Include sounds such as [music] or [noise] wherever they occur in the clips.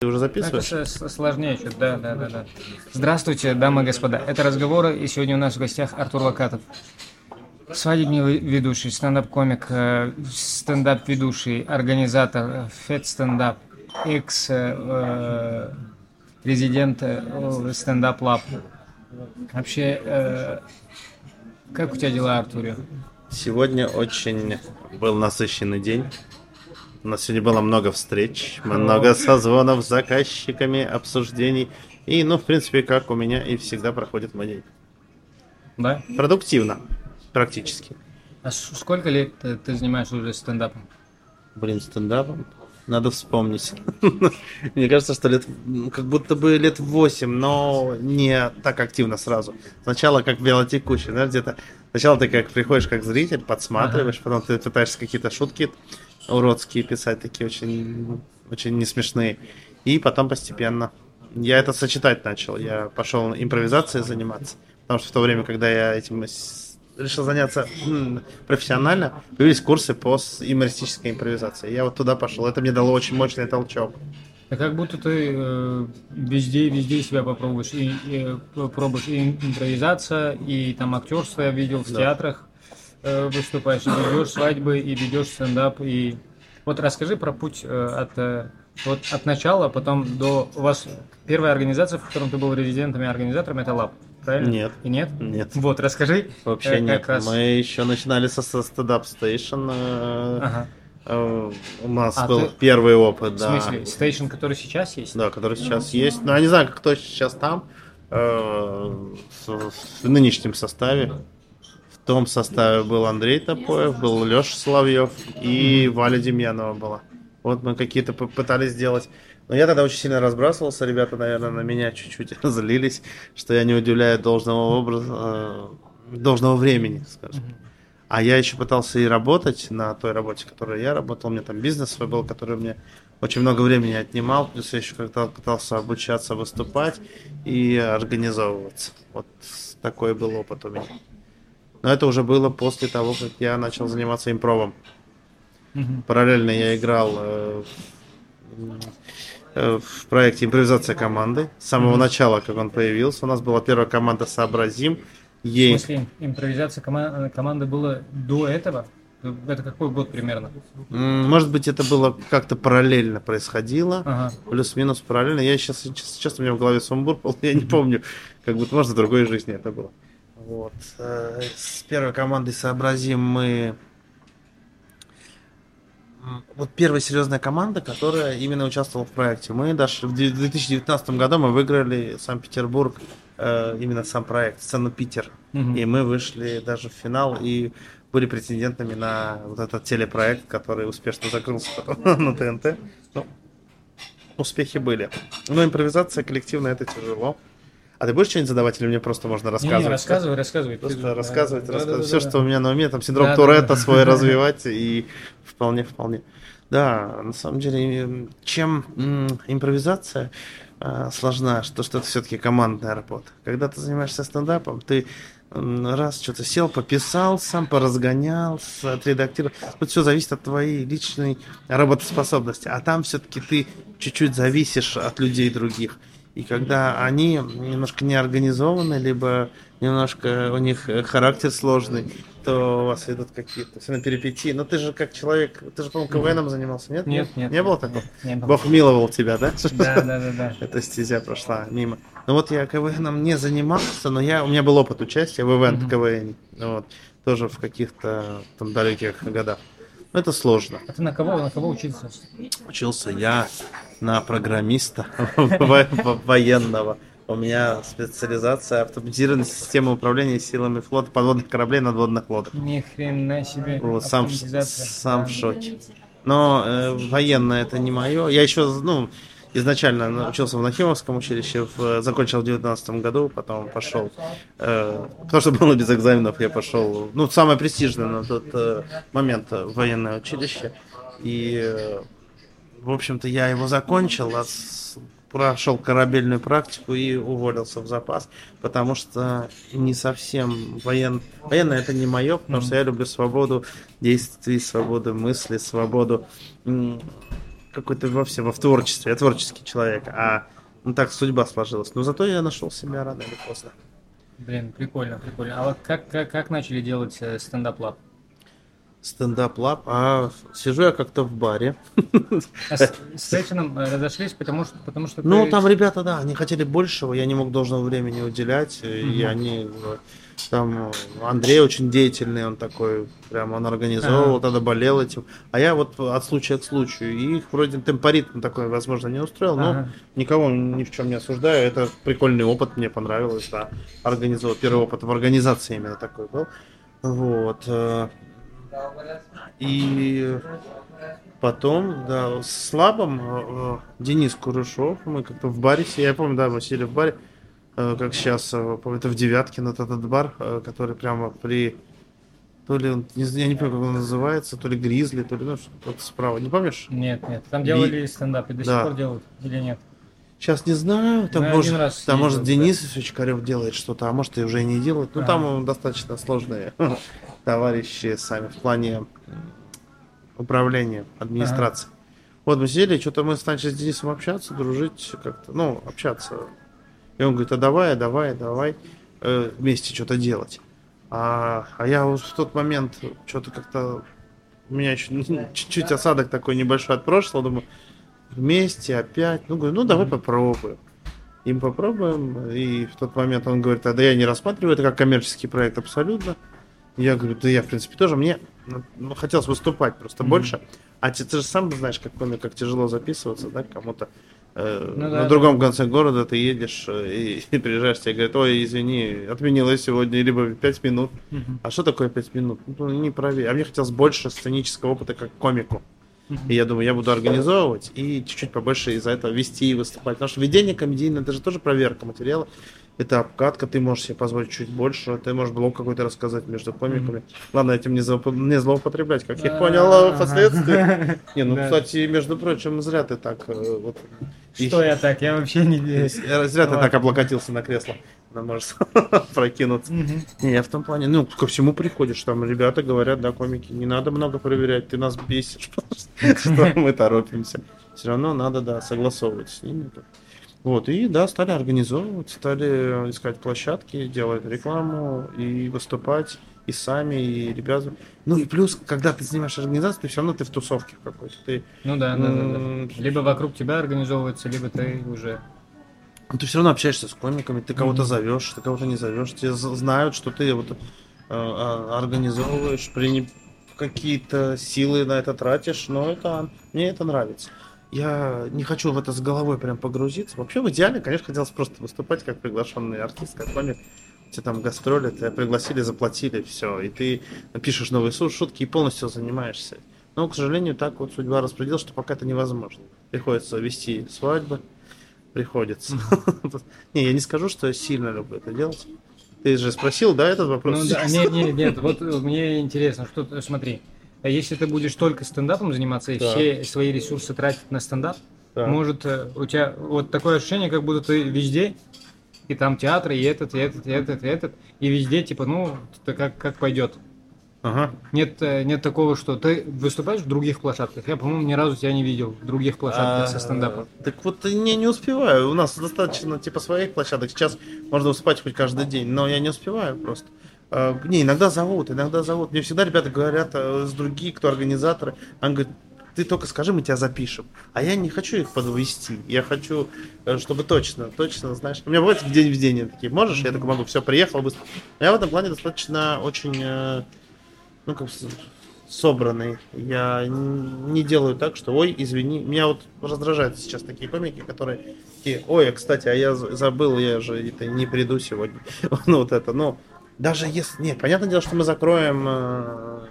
Ты уже записываешь? Это сложнее чуть, да, да, да, да. Здравствуйте, дамы и господа. Это разговоры, и сегодня у нас в гостях Артур Вакатов. Свадебный ведущий, стендап-комик, э, стендап-ведущий, организатор, э, Fat стендап, экс-резидент стендап Lab. Вообще, э, как у тебя дела, Артуре? Сегодня очень был насыщенный день. У нас сегодня было много встреч, много созвонов с заказчиками, обсуждений. И, ну, в принципе, как у меня и всегда проходит мой день. Да? Продуктивно, практически. А сколько лет ты, ты занимаешься уже стендапом? Блин, стендапом. Надо вспомнить. [laughs] Мне кажется, что лет, как будто бы лет 8, но не так активно сразу. Сначала как велотекущий, знаешь, где-то... Сначала ты как приходишь как зритель, подсматриваешь, потом ты пытаешься какие-то шутки уродские писать, такие очень, очень не смешные. И потом постепенно. Я это сочетать начал. Я пошел импровизацией заниматься. Потому что в то время, когда я этим решил заняться профессионально, появились курсы по юмористической импровизации. Я вот туда пошел. Это мне дало очень мощный толчок. Да как будто ты э, везде, везде себя попробуешь. И, и, э, пробуешь и импровизация, и там актерство я видел в Да. театрах э, выступаешь, и ведешь свадьбы, и ведешь стендап. И вот расскажи про путь э, от, э, вот от начала, потом до... У вас первая организация, в котором ты был резидентом и организатором, это Lab, правильно? Нет. И нет? Нет. Вот, расскажи. Вообще э, нет. раз. Мы еще начинали со, со Up Station. э, Ага. э, У нас А был ты- первый опыт, В да. смысле, Station, который сейчас есть? Да, который сейчас есть. Но я не знаю, кто сейчас там. э, в, в нынешнем составе. В том составе был Андрей Топоев, был Леша Соловьев и Валя Демьянова была. Вот мы какие-то пытались сделать. Но я тогда очень сильно разбрасывался, ребята, наверное, на меня чуть-чуть [laughs] злились, что я не удивляю должного образа, э, должного времени, скажем. А я еще пытался и работать на той работе, которой я работал. У меня там бизнес свой был, который мне очень много времени отнимал. Плюс я еще когда пытался обучаться выступать и организовываться. Вот такой был опыт у меня. Но это уже было после того, как я начал заниматься импровом. Мгм. Параллельно я играл э, в- э, в проекте импровизация команды. С самого Мгм. начала, как он появился, у нас была первая команда Сообразим. В Ей смысле, импровизация кома- команды была до этого? Это какой год примерно? Может быть, это было как-то параллельно происходило. Ага. Плюс-минус параллельно. Я сейчас, сейчас у меня в голове сумбур, я не [laughs] помню, как будто, может, в другой жизни это было. Вот. э, С первой командой сообразим мы... Вот первая серьезная команда, которая именно участвовала в проекте. Мы даже в две- 2019 году мы выиграли Санкт-Петербург, э, именно сам проект, сцену Питер. Мгм. И мы вышли даже в финал и были претендентами на вот этот телепроект, который успешно закрылся [laughs] на ТНТ. Ну, успехи были. Но импровизация коллективная это тяжело. А ты будешь что-нибудь задавать или мне просто можно Не, рассказывать? не, рассказывай, рассказывай. Просто Ты- рассказывать, да, рассказывать. да, Все, да, что у меня на уме, там синдром Да, да, Туретта да. свой [laughs] развивать и вполне, вполне. Да, на самом деле, чем м, импровизация а, сложна, что, что это все-таки командная работа. Когда ты занимаешься стендапом, ты раз что-то сел, пописал сам, поразгонял, отредактировал. Тут все зависит от твоей личной работоспособности. А там все-таки ты чуть-чуть зависишь от людей других. И когда они немножко неорганизованы, либо немножко у них э, характер сложный, то у вас идут какие-то все на перипетии. Но ты же как человек, ты же, по-моему, КВНом занимался, нет? Нет, нет. Не было такого? Не было. Бог миловал тебя, да? Да, да, да, да. [laughs] Эта стезя прошла мимо. Ну вот я КВНом не занимался, но я, у меня был опыт участия в ивент Мгм. КВН. Вот, тоже в каких-то там далеких годах. Но это сложно. А ты на кого, на кого учиться? Учился я на программиста [laughs] во- во- военного. У меня специализация автоматизированной системы управления силами флота подводных кораблей надводных лодок. Ни хрена себе. Вот, сам, сам в шоке. Но э, военное это не мое. Я еще, ну, изначально учился в Нахимовском училище, в- закончил в 19 году, потом пошел, э, потому что было без экзаменов, я пошел, ну, самое престижное на тот э, момент военное училище. И, э, в общем-то, я его закончил, а прошел корабельную практику и уволился в запас, потому что не совсем воен... военное это не мое, потому что я люблю свободу действий, свободу мысли, свободу какой-то вовсе во творчестве. Я творческий человек, а ну так судьба сложилась. Но зато я нашел себя рано или поздно. Блин, прикольно, прикольно. А вот как, как, как начали делать э, стендап- Lab? Стендап- Lab, а сижу я как-то в баре. А с, с этим разошлись, потому что, потому что Ну, ты- там ребята, да, они хотели большего, я не мог должного времени уделять, и Мгм. они, э, там, э, Андрей очень деятельный, он такой, прям, он организовывал, Ага. тогда болел этим, а я вот от случая к случаю, и их вроде темпоритм такой, возможно, не устроил, но Ага. никого ни в чем не осуждаю, это прикольный опыт, мне понравилось, да, организовал, первый опыт в организации именно такой был, вот, э, и потом, да, с Лабом э, Денис Курышев, мы как-то в баре, я помню, да, мы сидели в баре, э, как сейчас, э, это в Девятке, на этот бар, который прямо при, то ли, он, не я не помню, как он называется, то ли Гризли, то ли, ну, что-то справа, не помнишь? Нет, нет. Там делали стендап и до Да. сих пор делают или нет? Сейчас не знаю, там Мы может, раз там может Денис Фичкарев делает что-то, а может и уже и не делает. Ну Ага. там достаточно сложные [laughs] товарищи сами в плане управления, администрации. Вот мы сидели, что-то мы начали с Денисом общаться, дружить как-то, ну, общаться. И он говорит, а давай, давай, давай э, вместе что-то делать. А, а я вот в тот момент что-то как-то у меня еще [laughs] чуть-чуть осадок такой небольшой от прошлого, думаю, вместе опять. Ну, говорю, ну давай попробуем. И мы попробуем. И в тот момент он говорит, а да я не рассматриваю это как коммерческий проект абсолютно. Я говорю, да я, в принципе, тоже. Мне ну, хотелось выступать просто Мгм. больше. А ты, ты же сам знаешь, как, как тяжело записываться, да, кому-то. э, Ну да, на да. другом конце города ты едешь э, и, [laughs] и приезжаешь, тебе говорят, ой, извини, отменилось сегодня, либо 5 минут. Мгм. А что такое 5 минут? Ну, не проверь. А мне хотелось больше сценического опыта как комику. И я думаю, я буду организовывать и чуть-чуть побольше из-за этого вести и выступать. Потому что ведение комедийное, это же тоже проверка материала. Это обкатка, ты можешь себе позволить чуть больше, ты можешь блог какой-то рассказать между комиками. Главное этим не, злоупо- не злоупотреблять, как я понял ага. впоследствии. [laughs] Не, ну, кстати, между прочим, зря ты так э, вот... Что я так? Я вообще не... Э, Зря ты так облокотился на кресло. Она может [laughs] прокинуться. Мгм. Не, я в том плане, ну, ко всему приходишь, там ребята говорят, да, комики, не надо много проверять, ты нас бесишь, [laughs] что [laughs] мы торопимся. Все равно надо, да, согласовывать с ними. Вот, и да, стали организовывать, стали искать площадки, делать рекламу и выступать и сами, и ребята. Ну и плюс, когда ты занимаешь организацию, ты все равно ты в тусовке какой-то. Ты, Ну да, да, да, да. Либо вокруг тебя организовывается, либо ты уже... Ну, ты все равно общаешься с комиками, ты кого-то Мгм. зовешь, ты кого-то не зовешь, тебе з- знают, что ты вот э, а, организовываешь, при какие-то силы на это тратишь, но это мне это нравится. Я не хочу в это с головой прям погрузиться. Вообще, в идеале, конечно, хотелось просто выступать как приглашенный артист, как комик. Тебе там гастроли, тебя пригласили, заплатили, все. И ты пишешь новые шутки и полностью занимаешься. Но, к сожалению, так вот судьба распределила, что пока это невозможно. Приходится вести свадьбы, приходится. [laughs] Не, я не скажу, что я сильно люблю это делать. Ты же спросил, да, этот вопрос? Ну да, нет, нет, нет, вот мне интересно, что смотри, а если ты будешь только стендапом заниматься и Да. все свои ресурсы тратить на стендап, Да. может э, у тебя вот такое ощущение, как будто ты везде, и там театр, и этот, и этот, и этот, и этот, и везде, типа, ну, как, как пойдет. Ага. Нет, э, нет такого, что ты выступаешь в других площадках. Я, по-моему, ни разу тебя не видел в других площадках со стендапом. А, Так вот, не, не успеваю. У нас достаточно типа своих площадок. Сейчас можно выступать хоть каждый день, но я не успеваю просто. А, Не, иногда зовут, иногда зовут. Мне всегда ребята говорят э, с других, кто организаторы. Он говорит, ты только скажи, мы тебя запишем. А я не хочу их подвести. Я хочу, э, чтобы точно, точно, знаешь. У меня бывает в день в день они такие, можешь? Я только могу, все, приехал быстро. Я в этом плане достаточно очень, ну, как собранный. Я не делаю так, что, ой, извини. Меня вот раздражают сейчас такие комики, которые такие, ой, а, кстати, а я забыл, я же это не приду сегодня. [laughs] ну, вот это, ну, даже если... Нет, понятное дело, что мы закроем, э,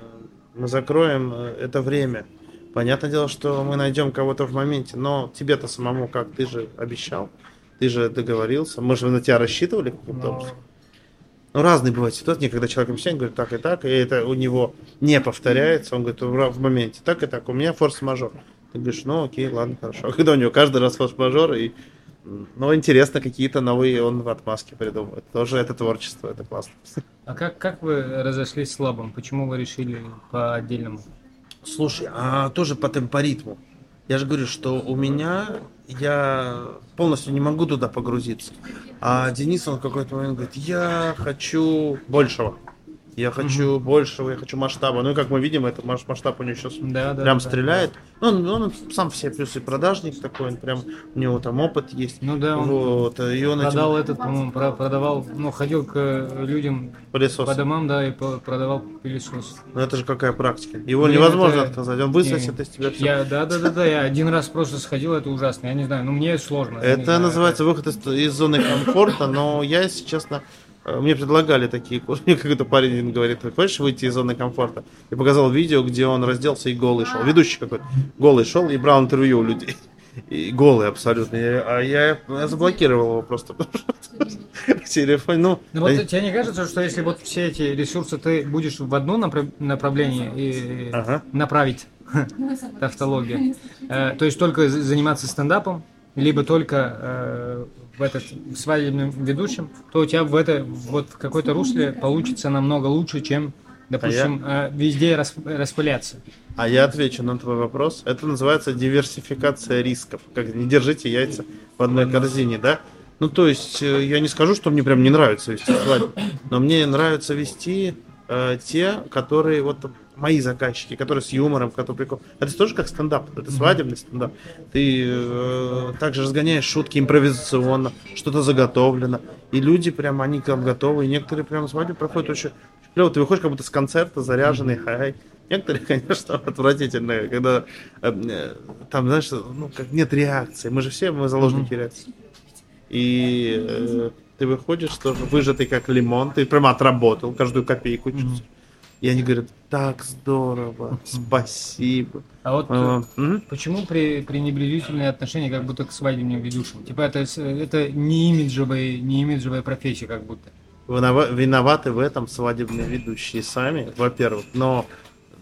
мы закроем э, это время. Понятное дело, что мы найдем кого-то в моменте, но тебе-то самому как? Ты же обещал, ты же договорился. Мы же на тебя рассчитывали каким-то Но- образом. Ну, разные бывают ситуации, когда человек объясняет, говорит так и так, и это у него не повторяется, он говорит в моменте так и так, у меня форс-мажор. Ты говоришь, ну окей, ладно, хорошо. А [laughs] Когда у него каждый раз форс-мажор, и ну, интересно, какие-то новые он в отмазке придумывает. Тоже это творчество, это классно. А как, как вы разошлись с лабом? Почему вы решили по отдельному? Слушай, а тоже по темпоритму. Я же говорю, что у меня я полностью не могу туда погрузиться. А Денис, он в какой-то момент говорит, я хочу большего. Я хочу большего, я хочу масштаба. Ну и как мы видим, этот масштаб у него сейчас Да, да, прям да. стреляет. Ну, Он, он сам все плюсы продажник такой, он прям у него там опыт есть. Ну да, он Вот, и он этим продал этот, по-моему, про- продавал, ну, ходил к э, людям пылесосом. по домам, да, и по- продавал пылесос. Ну это же какая практика. Его Блин, невозможно это- отказать. Он высосет Не, из тебя все. Я, да, да, да, да, я один раз просто сходил, это ужасно, я не знаю, ну мне сложно. Это называется выход из, из зоны комфорта, но я, если честно, мне предлагали такие курсы. [laughs] Мне какой-то парень один говорит, ты хочешь выйти из зоны комфорта? И показал видео, где он разделся и голый шел. Ведущий какой-то голый шел и брал интервью у людей. [laughs] И голый абсолютно. Я- а я, я заблокировал его просто. В [laughs] телефоне. Ну, Ну вот э, тебе не кажется, что если вот все эти ресурсы ты будешь в одно напра- направление и Ага. направить, тавтология, э, то есть только заниматься стендапом, либо только э, в этот свадебным ведущим, то у тебя в это вот в какой-то русле получится намного лучше, чем, допустим, э, везде рас- распыляться. А я отвечу на твой вопрос. Это называется диверсификация рисков. Как не держите яйца в одной корзине, да? Ну, то есть, э, я не скажу, что мне прям не нравится вести свадьбу, но мне нравится вести э, те, которые вот мои заказчики, которые с юмором, которые прикол. Это же тоже как стендап, это свадебный стендап. Ты э, также разгоняешь шутки импровизационно, что-то заготовлено. И люди прям, они там готовы, и некоторые прям свадьбу проходят очень клево. Ты выходишь как будто с концерта, заряженный, хай. Некоторые, [laughs] конечно, отвратительные, когда э, э, там, знаешь, ну, как нет реакции. Мы же все, мы заложники реакции. И э, ты выходишь тоже выжатый как лимон, ты прямо отработал каждую копейку. чуть-чуть. И они говорят, так здорово, спасибо. А вот А. Почему при, пренебрежительное отношение как будто к свадебным ведущим? Типа это, это не имиджевая, не имиджевая профессия как будто. Винова- Виноваты в этом свадебные ведущие сами, во-первых, но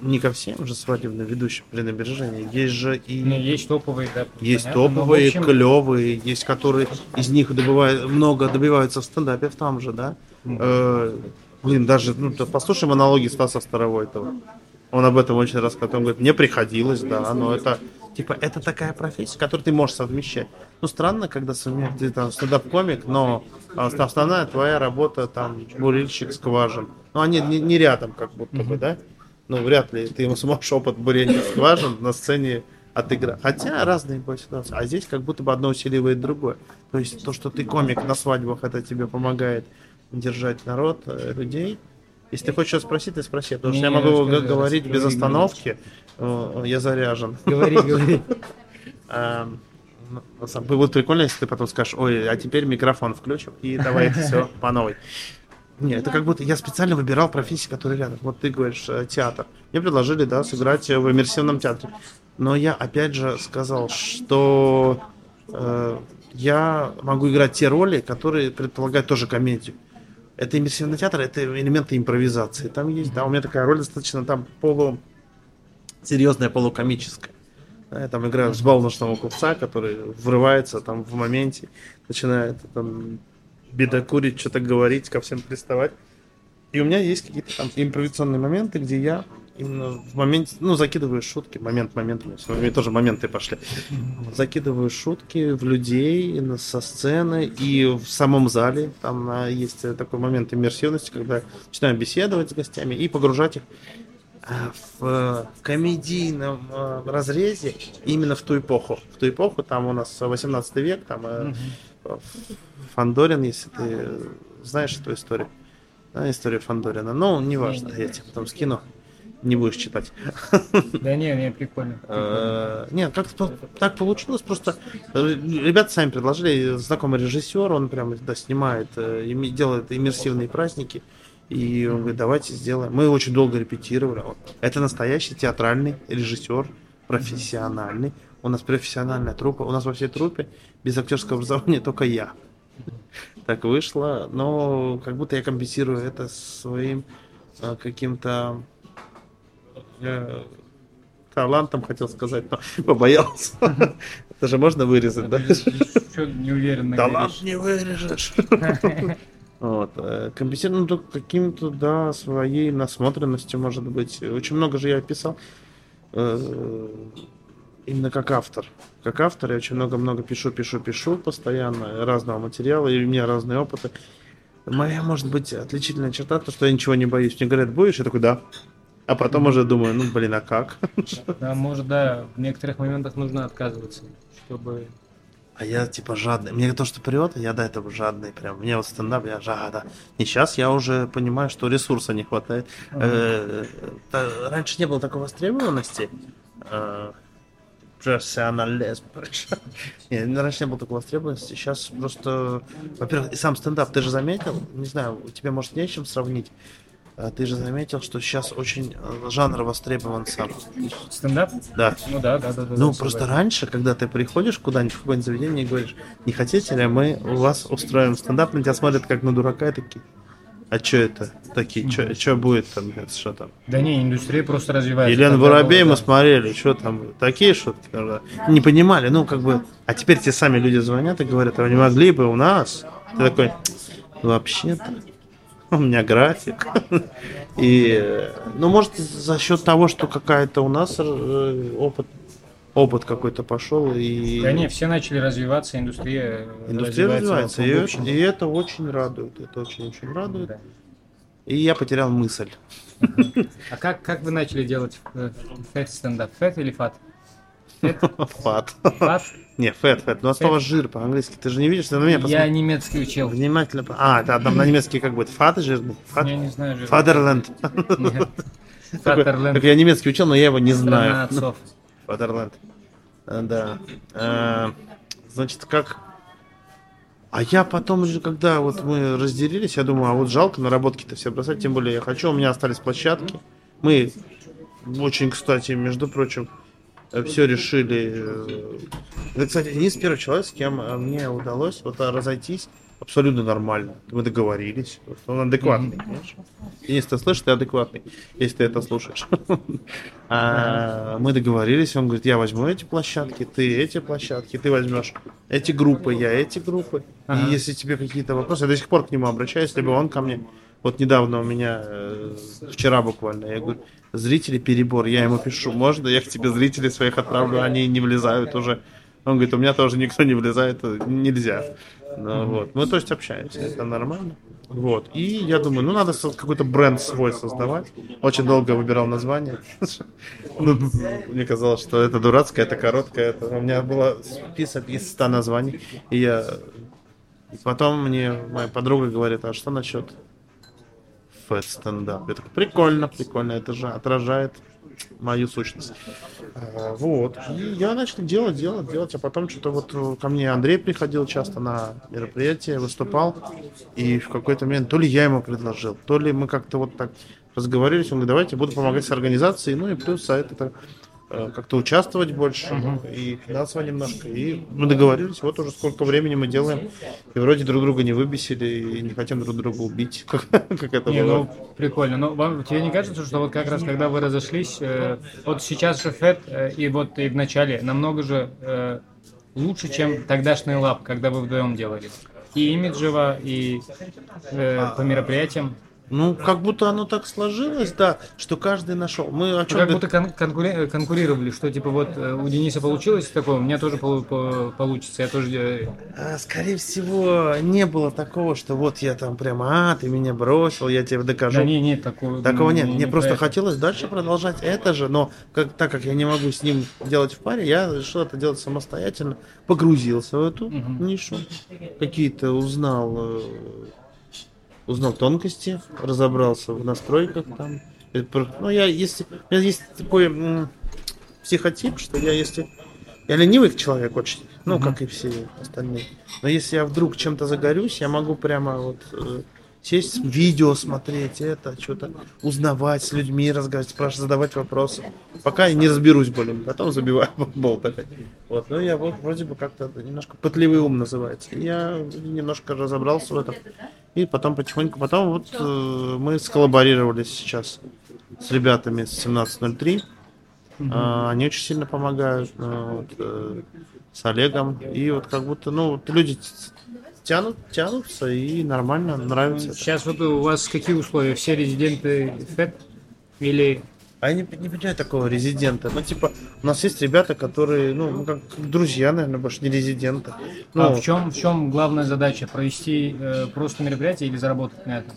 не ко всем же свадебным ведущим пренебрежение. Есть же и Ну, есть топовые, да. Есть понятно, но в топовые, общем, клевые, есть которые из них добывают, много добиваются в стендапе в том же, да. Э, блин, даже, ну, ты послушай монологи Стаса Старовойтова. Он об этом очень рассказывает. Он говорит, мне приходилось, да, но это, типа, это такая профессия, которую ты можешь совмещать. Ну, странно, когда совмещаешь, ты там стендап-комик, но а, основная твоя работа, там, бурильщик, скважин. Ну, они не, не рядом, как будто бы, да? Ну, вряд ли ты ему сможешь опыт бурения скважин на сцене отыграть. Хотя разные бывают ситуации. А здесь как будто бы одно усиливает другое. То есть то, что ты комик на свадьбах, это тебе помогает держать народ, э, людей. Если ты хочешь что спросить, ты спроси. Потому что я могу расскажи, говорить расскажи, без остановки. Э, Я заряжен. [laughs] Говори, [laughs] говори. А, ну, Будет прикольно, если ты потом скажешь, ой, а теперь микрофон включим, и давай все [laughs] по новой. Нет, это как будто я специально выбирал профессии, которые рядом. Вот ты говоришь, э, театр. Мне предложили, да, сыграть в иммерсивном театре. Но я опять же сказал, что э, я могу играть те роли, которые предполагают тоже комедию. Это иммерсивный театр, это элементы импровизации. Там есть, да, у меня такая роль достаточно там полу серьезная, полукомическая. Да, я там играю взбалмошного купца, который врывается там в моменте, начинает там бедокурить, что-то говорить, ко всем приставать. И у меня есть какие-то там импровизационные моменты, где я именно в моменте, ну, закидываю шутки, момент, момент, у меня тоже моменты пошли. Закидываю шутки в людей со сцены и в самом зале. Там есть э, такой момент иммерсивности, когда начинаю беседовать с гостями и погружать их а, в э, комедийном э, разрезе именно в ту эпоху. В ту эпоху, там у нас 18 век, там э, Фандорин, если ты э, знаешь эту историю. Да, историю Фандорина. Ну, неважно, я тебе потом скину. Не будешь читать. [laughs] Да не, не, прикольно. Э, Нет, как-то по- так получилось, просто э, ребята сами предложили, знакомый режиссер, он прям да, снимает, э, делает иммерсивные праздники, и он говорит, давайте сделаем. Мы очень долго репетировали. Это настоящий театральный режиссер, профессиональный. У нас профессиональная труппа, у нас во всей труппе без актерского образования только я. Так вышло, но как будто я компенсирую это своим каким-то талантом, хотел сказать, но [laughs] побоялся. [laughs] Это же можно вырезать, да? Что неуверенно Талант не вырежешь. [laughs] Вот. э, Компенсирую ну, только каким-то, да, своей насмотренностью, может быть. Очень много же я писал. Э, именно как автор. Как автор я очень много-много пишу, пишу, пишу постоянно разного материала, и у меня разные опыты. Моя, может быть, отличительная черта, то, что я ничего не боюсь. Мне говорят, будешь? Я такой, да. А потом уже думаю, ну, блин, а как? Да, может, да, в некоторых моментах нужно отказываться, чтобы... А я, типа, жадный. Мне то, что прет, я до этого жадный прям. Мне вот стендап, я жада. И сейчас я уже понимаю, что ресурса не хватает. Э, Раньше не было такой востребованности. Э, Профессионализм. Не, Раньше не было такой востребованности. Сейчас просто... Во-первых, и сам стендап, ты же заметил? Не знаю, тебе, может, не с чем сравнить. А Ты же заметил, что сейчас очень э, жанр востребован сам. Стендап? Да. Ну да, да, да. да Ну, да, просто согласен. раньше, когда ты приходишь куда-нибудь в какое-нибудь заведение и говоришь, не хотите ли мы у вас устроим стендап, на тебя смотрят как на дурака и такие, а что это? Такие, что будет там, что там? Да не, индустрия просто развивается. Елена Воробей было, мы да. смотрели, что там, такие шутки, когда не понимали, ну, как бы, а теперь те сами люди звонят и говорят, а вы не могли бы у нас? Ты такой, вообще-то, у меня график. [laughs] И, э, ну, может, за счет того, что какая-то у нас э, опыт, опыт какой-то пошел, и Да не, все начали развиваться, индустрия, индустрия развивается, в и, и это очень радует, это очень-очень радует. Да. И я потерял мысль. А как, как вы начали делать э, fat стендап? Fat или фат? Фат. Фат? Не, fat, fat. Ну, а слово жир по-английски. Ты же не видишь, ты на меня Я посмотри. немецкий учил. Внимательно. А, да, там на немецкий как будет? Фат жирный? Фат? Я не знаю же. Vaterland. Такой, Vaterland. Я немецкий учил, но я его не знаю. отцов. Фадерленд. А, Да. А, Значит, как... А я потом уже, когда вот мы разделились, я думаю, а вот жалко наработки-то все бросать, тем более я хочу, у меня остались площадки. Мы очень, кстати, между прочим, все решили. э, Это, кстати, единственный первый человек, с кем э, мне удалось вот разойтись абсолютно нормально. Мы договорились. Он адекватный, конечно. Если ты слышишь, ты адекватный, если ты это слушаешь. [laughs] А, Мы договорились, он говорит, я возьму эти площадки, ты эти площадки, ты возьмешь эти группы, я эти группы. Ага. И если тебе какие-то вопросы, я до сих пор к нему обращаюсь, либо он ко мне. Вот недавно у меня, э, вчера буквально, я говорю, зрители перебор, я ему пишу, можно я к тебе зрителей своих отправлю, они не влезают уже. Он говорит, у меня тоже никто не влезает, э, нельзя. Ну, вот. Мы, то есть, общаемся, это нормально. Вот. И я думаю, ну, надо какой-то бренд свой создавать. Очень долго выбирал название. [laughs] Ну, Мне казалось, что это дурацкое, это короткое. Это... У меня было список из 100 названий. И я... Потом мне моя подруга говорит, а что насчет фэт стендап? Я такой, прикольно, прикольно, это же отражает мою сущность. А, Вот. И я начал делать, делать, делать, а потом что-то вот э, ко мне Андрей приходил часто на мероприятия, выступал, и в какой-то момент то ли я ему предложил, то ли мы как-то вот так разговорились, он говорит, давайте буду помогать с организацией, ну и плюс сайт это э, как-то участвовать больше и финансово немножко. И мы договорились, вот уже сколько времени мы делаем, и вроде друг друга не выбесили и не хотим друг друга убить, [laughs] как, как это Не, было. ну прикольно. Но вам тебе не кажется, что вот как раз когда вы разошлись, э, вот сейчас же Фэт э, и вот и в начале намного же э, лучше, чем тогдашний лаб, когда вы вдвоем делали. И имиджево, и э, по мероприятиям. Ну, как будто оно так сложилось, да, что каждый нашел. Мы о Ну, чем Как будто кон- конкуре- конкурировали, что типа вот э, у Дениса получилось такое, у меня тоже полу- по- получится, я тоже... А, Скорее всего, не было такого, что вот я там прямо, а, ты меня бросил, я тебе докажу. Да не, нет, такого... Такого не- нет. не Мне про просто это. хотелось дальше продолжать это же, но как, так как я не могу с ним делать в паре, я решил это делать самостоятельно. Погрузился в эту Мгм. нишу. Какие-то узнал, э, узнал тонкости, разобрался в настройках там. Ну, я если. У меня есть такой м, психотип, что я если. Я ленивый человек очень, ну, Мгм. как и все остальные. Но если я вдруг чем-то загорюсь, я могу прямо вот э, сесть, видео смотреть, это, что-то узнавать, с людьми разговаривать, спрашивать, задавать вопросы. Пока я не разберусь более, потом забиваю [laughs] болт опять. Вот, ну я вот вроде бы как-то немножко пытливый ум называется. И Я немножко разобрался в этом. И потом потихоньку, потом вот э, мы сколлаборировались сейчас с ребятами с 1703. А, Они очень сильно помогают ну, вот, э, с Олегом. И вот как будто, ну, вот люди тянут, тянутся и нормально, нравится. Сейчас вот у вас какие условия? Все резиденты ФЭТ или А я не, не понимаю такого резидента. Ну, типа, у нас есть ребята, которые, ну, ну, как друзья, наверное, больше не резиденты. Ну, а в чем, в чем главная задача? Провести э, просто мероприятие или заработать на этом?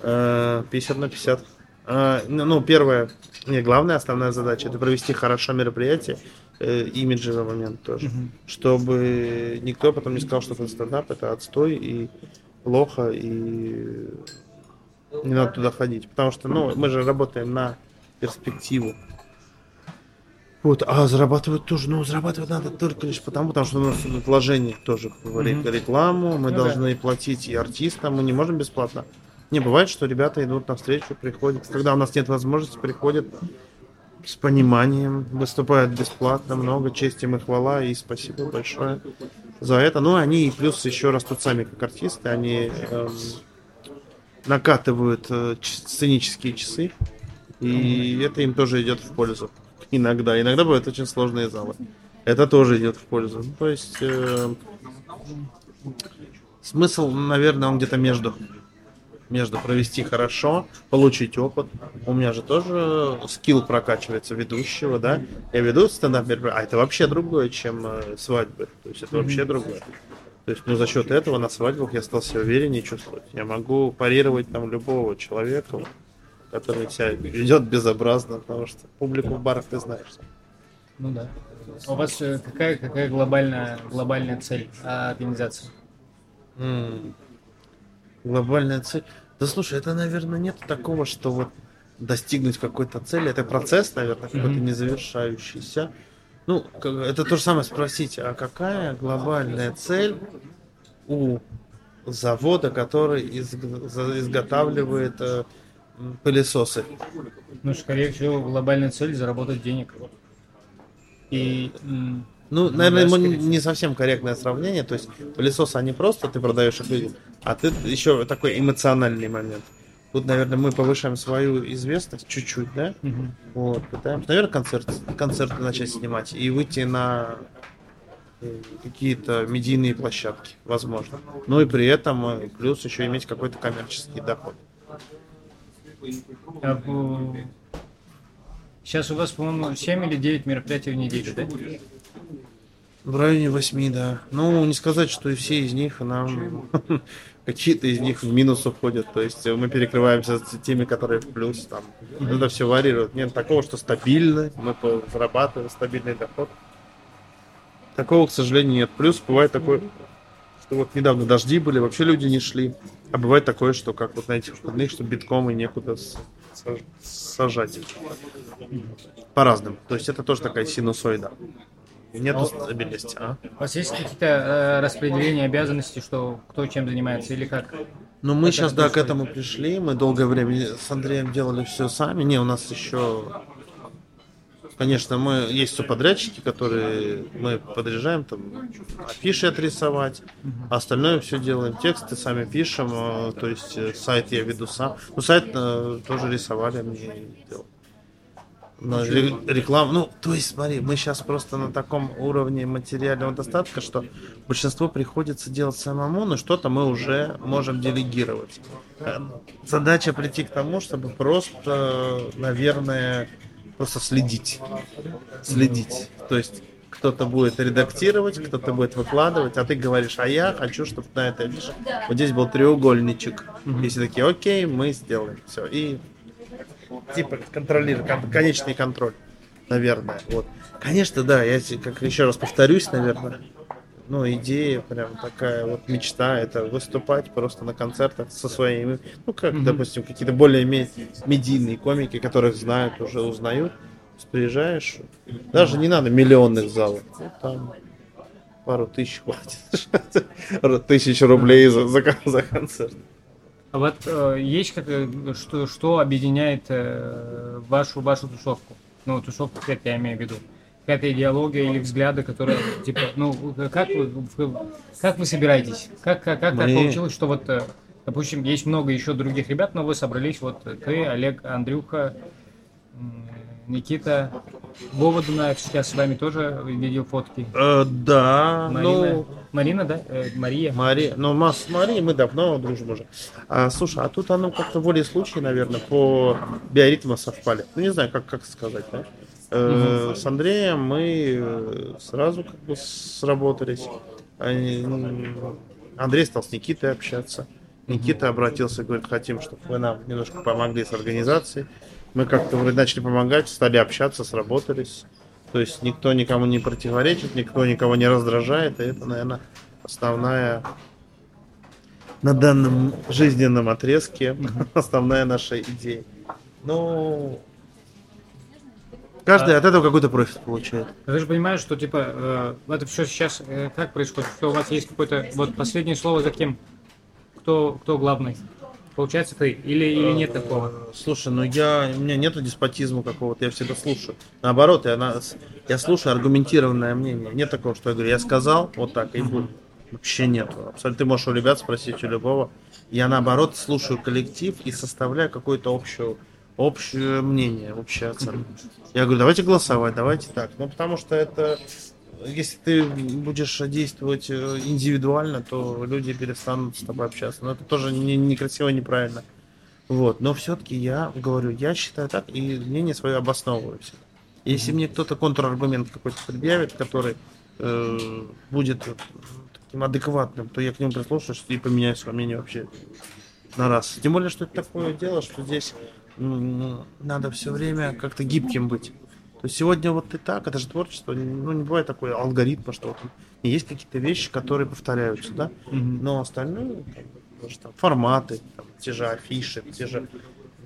э, 50 на 50. А, ну, ну, первое, не, главная основная задача это провести хорошо мероприятие, э, имиджевый момент тоже, чтобы никто потом не сказал, что стендап это отстой и плохо и не надо туда ходить, потому что, ну, мы же работаем на перспективу. Вот, а зарабатывать тоже, ну, зарабатывать надо только лишь потому, потому что у нас вложения тоже в рекламу, мы Ну должны платить и артистам, мы не можем бесплатно. Не, бывает, что ребята идут навстречу, приходят. Когда у нас нет возможности, приходят с пониманием, выступают бесплатно, много чести им и хвала, и спасибо большое за это. Ну, они плюс еще растут сами как артисты, они эм, накатывают э, сценические часы, и это им тоже идет в пользу. [laughs] Иногда. Иногда бывают очень сложные залы. Это тоже идет в пользу. Ну, то есть э, смысл, наверное, он где-то между. Между провести хорошо, получить опыт. У меня же тоже скилл прокачивается ведущего, да. Я веду стендап мероприятие, а это вообще другое, чем э, свадьбы. То есть это вообще другое. То есть, ну, за счет этого на свадьбах я стал себя увереннее чувствовать. Я могу парировать там любого человека, который себя ведет безобразно, потому что публику в барах ты знаешь. Ну да. А У вас э, какая, какая глобальная, глобальная цель а, организации? Глобальная цель. Да слушай, это, наверное, нет такого, что вот достигнуть какой-то цели. Это процесс, наверное, какой-то Мгм. незавершающийся. Ну, это то же самое спросить, а какая глобальная цель у завода, который изготавливает э, пылесосы? Ну, скорее всего, глобальная цель заработать денег. И Ну, Ну наверное, да, не совсем корректное сравнение. То есть пылесосы, они просто ты продаешь их людям, а ты еще такой эмоциональный момент. Тут, наверное, мы повышаем свою известность чуть-чуть, да? мгм. Вот, пытаемся, наверное, концерт, концерты начать снимать и выйти на э, какие-то медийные площадки, возможно. Ну и при этом э, плюс еще иметь какой-то коммерческий доход. Сейчас у вас, по-моему, 7 или 9 мероприятий в неделю, да? В районе восьми, да. Ну, не сказать, что и все из них нам [laughs] какие-то из них в минус уходят. То есть мы перекрываемся с теми, которые в плюс. Там. Это все варьирует. Нет такого, что стабильно, мы зарабатываем стабильный доход. Такого, к сожалению, нет. Плюс бывает такое, что вот недавно дожди были, вообще люди не шли. А бывает такое, что как вот на этих выходных, что битком и некуда сажать. По-разному. То есть это тоже такая синусоида. Нету стабильности, а? У вас есть какие-то э, распределения обязанностей, что кто чем занимается или как? Ну, мы сейчас, да, к этому пришли. Мы долгое время с Андреем делали все сами. Не, у нас еще... Конечно, мы есть субподрядчики, которые мы подряжаем, там, афиши отрисовать, а остальное все делаем, тексты сами пишем, э, то есть э, сайт я веду сам. Ну, сайт э, тоже рисовали мне делал. На ре- рекламу. Ну, то есть, смотри, мы сейчас просто на таком уровне материального достатка, что большинство приходится делать самому, но что-то мы уже можем делегировать. Э, Задача прийти к тому, чтобы просто, наверное, просто следить. Следить. То есть кто-то будет редактировать, кто-то будет выкладывать, а ты говоришь, а я хочу, чтобы на афише вот здесь был треугольничек. И все такие, окей, мы сделаем. Все. И типа контролировать, кон- конечный контроль, наверное. Вот. Конечно, да, я как еще раз повторюсь, наверное. Ну, идея прям такая вот мечта, это выступать просто на концертах со своими, ну, как, Мгм. допустим, какие-то более ме- медийные комики, которых знают, уже узнают. Приезжаешь, даже не надо миллионных залов, ну, там пару тысяч хватит. [laughs] Тысяч рублей за, за, за концерт. А вот э, есть как, э, что, что объединяет э, вашу, вашу тусовку? Ну, тусовку, это я имею в виду. Какая-то идеология или взгляды, которые, типа, ну, как вы, как вы собираетесь? Как, как, как так Мы- получилось, что вот, э, допустим, есть много еще других ребят, но вы собрались, вот ты, Олег, Андрюха, Никита. Вова Дунаев сейчас с вами тоже видел фотки. Э, да, Марина, ну... Марина, да? Э, Мария. Мария, ну, мы с Марией мы давно дружим уже. А, слушай, а тут оно как-то волей случая, наверное, по биоритму совпали. Ну, не знаю, как, как сказать, да? Э, С Андреем мы э, сразу как бы сработались. Они, Андрей стал с Никитой общаться. Никита обратился, говорит, хотим, чтобы вы нам немножко помогли с организацией. Мы как-то вроде начали помогать, стали общаться, сработались. То есть никто никому не противоречит, никто никого не раздражает, и это, наверное, основная на данном жизненном отрезке основная наша идея. Ну, каждый А- от этого какой-то профит получает. Ты же понимаешь, что типа э, это все сейчас э, как происходит? Что у вас есть какое-то вот последнее слово за кем? Кто кто главный? Получается ты или или нет такого? Слушай, ну я, у меня нету деспотизма какого-то, я всегда слушаю. Наоборот, я, на- я слушаю аргументированное мнение. Нет такого, что я говорю, я сказал, вот так и будет. Вообще нет. Абсолютно ты можешь у ребят спросить, у любого. Я наоборот слушаю коллектив и составляю какое-то общее, общее мнение, общую оценку. Я говорю, давайте голосовать, давайте так. Ну, потому что это, если ты будешь действовать э, индивидуально, то люди перестанут с тобой общаться. Но это тоже не- некрасиво, неправильно. Вот, но все-таки я говорю, я считаю так, и мнение свое обосновываю всегда. Если мне кто-то контраргумент какой-то предъявит, который э, будет таким адекватным, то я к нему прислушаюсь и поменяю свое мнение вообще на раз. Тем более, что это такое дело, что здесь м, надо все время как-то гибким быть. То есть сегодня вот ты так, это же творчество, ну не бывает такой алгоритма, что вот и есть какие-то вещи, которые повторяются, да, но остальное, как бы, даже там, форматы, там, те же афиши, те же,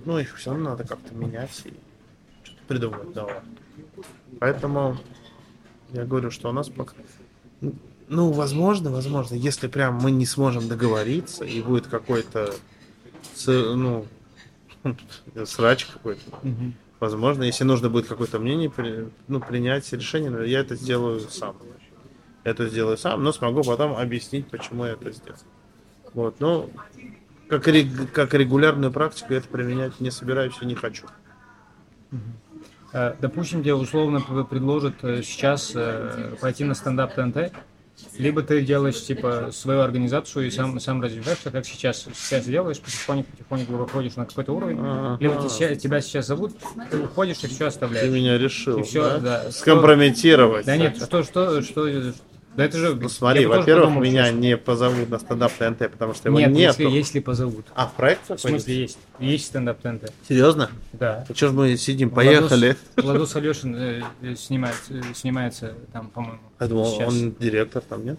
ну их все равно надо как-то менять и что-то придумывать новое. Поэтому я говорю, что у нас пока, ну возможно, возможно, если прям мы не сможем договориться и будет какой-то, ну [laughs] срач какой-то, Мгм. Возможно, если нужно будет какое-то мнение, ну, принять решение, но я это сделаю сам. Я это сделаю сам, но смогу потом объяснить, почему я это сделал. Вот, ну, как, как регулярную практику я это применять не собираюсь и не хочу. Э, Допустим, тебе условно предложат э, сейчас э, пойти на стендап ТНТ, либо ты делаешь типа свою организацию и сам сам развиваешься, как сейчас сейчас делаешь, потихоньку потихоньку выходишь на какой-то уровень, Ага. либо те- ща- тебя сейчас зовут, ты уходишь и все Ты оставляешь. меня решил, И всё, да? да. Скомпрометировать. Да нет, что что что да это же Ну, смотри, во-первых, подумал, меня что- не позовут на стендап ТНТ, потому что его нет, нету. если если позовут. А, в проект В смысле есть есть стендап ТНТ. Серьезно? Да. А что ж мы сидим, поехали? Владос, Владос Алешин э, э, снимает, э, снимается там, по-моему. Я думал, сейчас. он директор там, нет?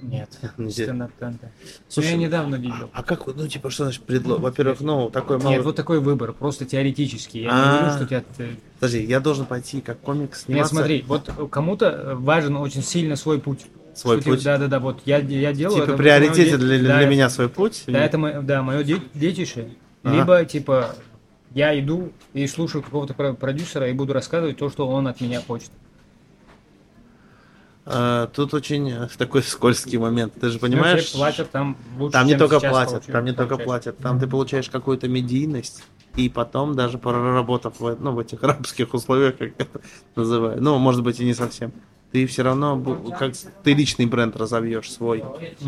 Нет, [laughs] Не стендап ТНТ. Слушай, я недавно видел. А как, ну, типа, что значит предлог? Во-первых, ну, такой малый... Нет, вот такой выбор, просто теоретический. Я А. не говорю, что тебя... ты- Подожди, я должен пойти как комик Нет, сниматься? смотри, вот кому-то важен очень сильно свой путь. Свой Что, путь? типа, Да-да-да, вот я, я делаю... Типа это приоритете для, да, для меня свой путь? Да, это мо- да, мое детище. Либо, типа, я иду и слушаю какого-то про- продюсера и буду рассказывать то, что он от меня хочет. А, тут очень э, [laughs] такой скользкий момент. Ты же Ну, понимаешь? тебе платят там лучше, Там не только платят, получаешь- там не только платят, там ты получаешь какую-то медийность, и потом даже проработав в, ну, в этих [laughs] рабских условиях, как это [laughs] называю, ну, может быть, и не совсем, ты все равно, как ты личный бренд разовьешь свой.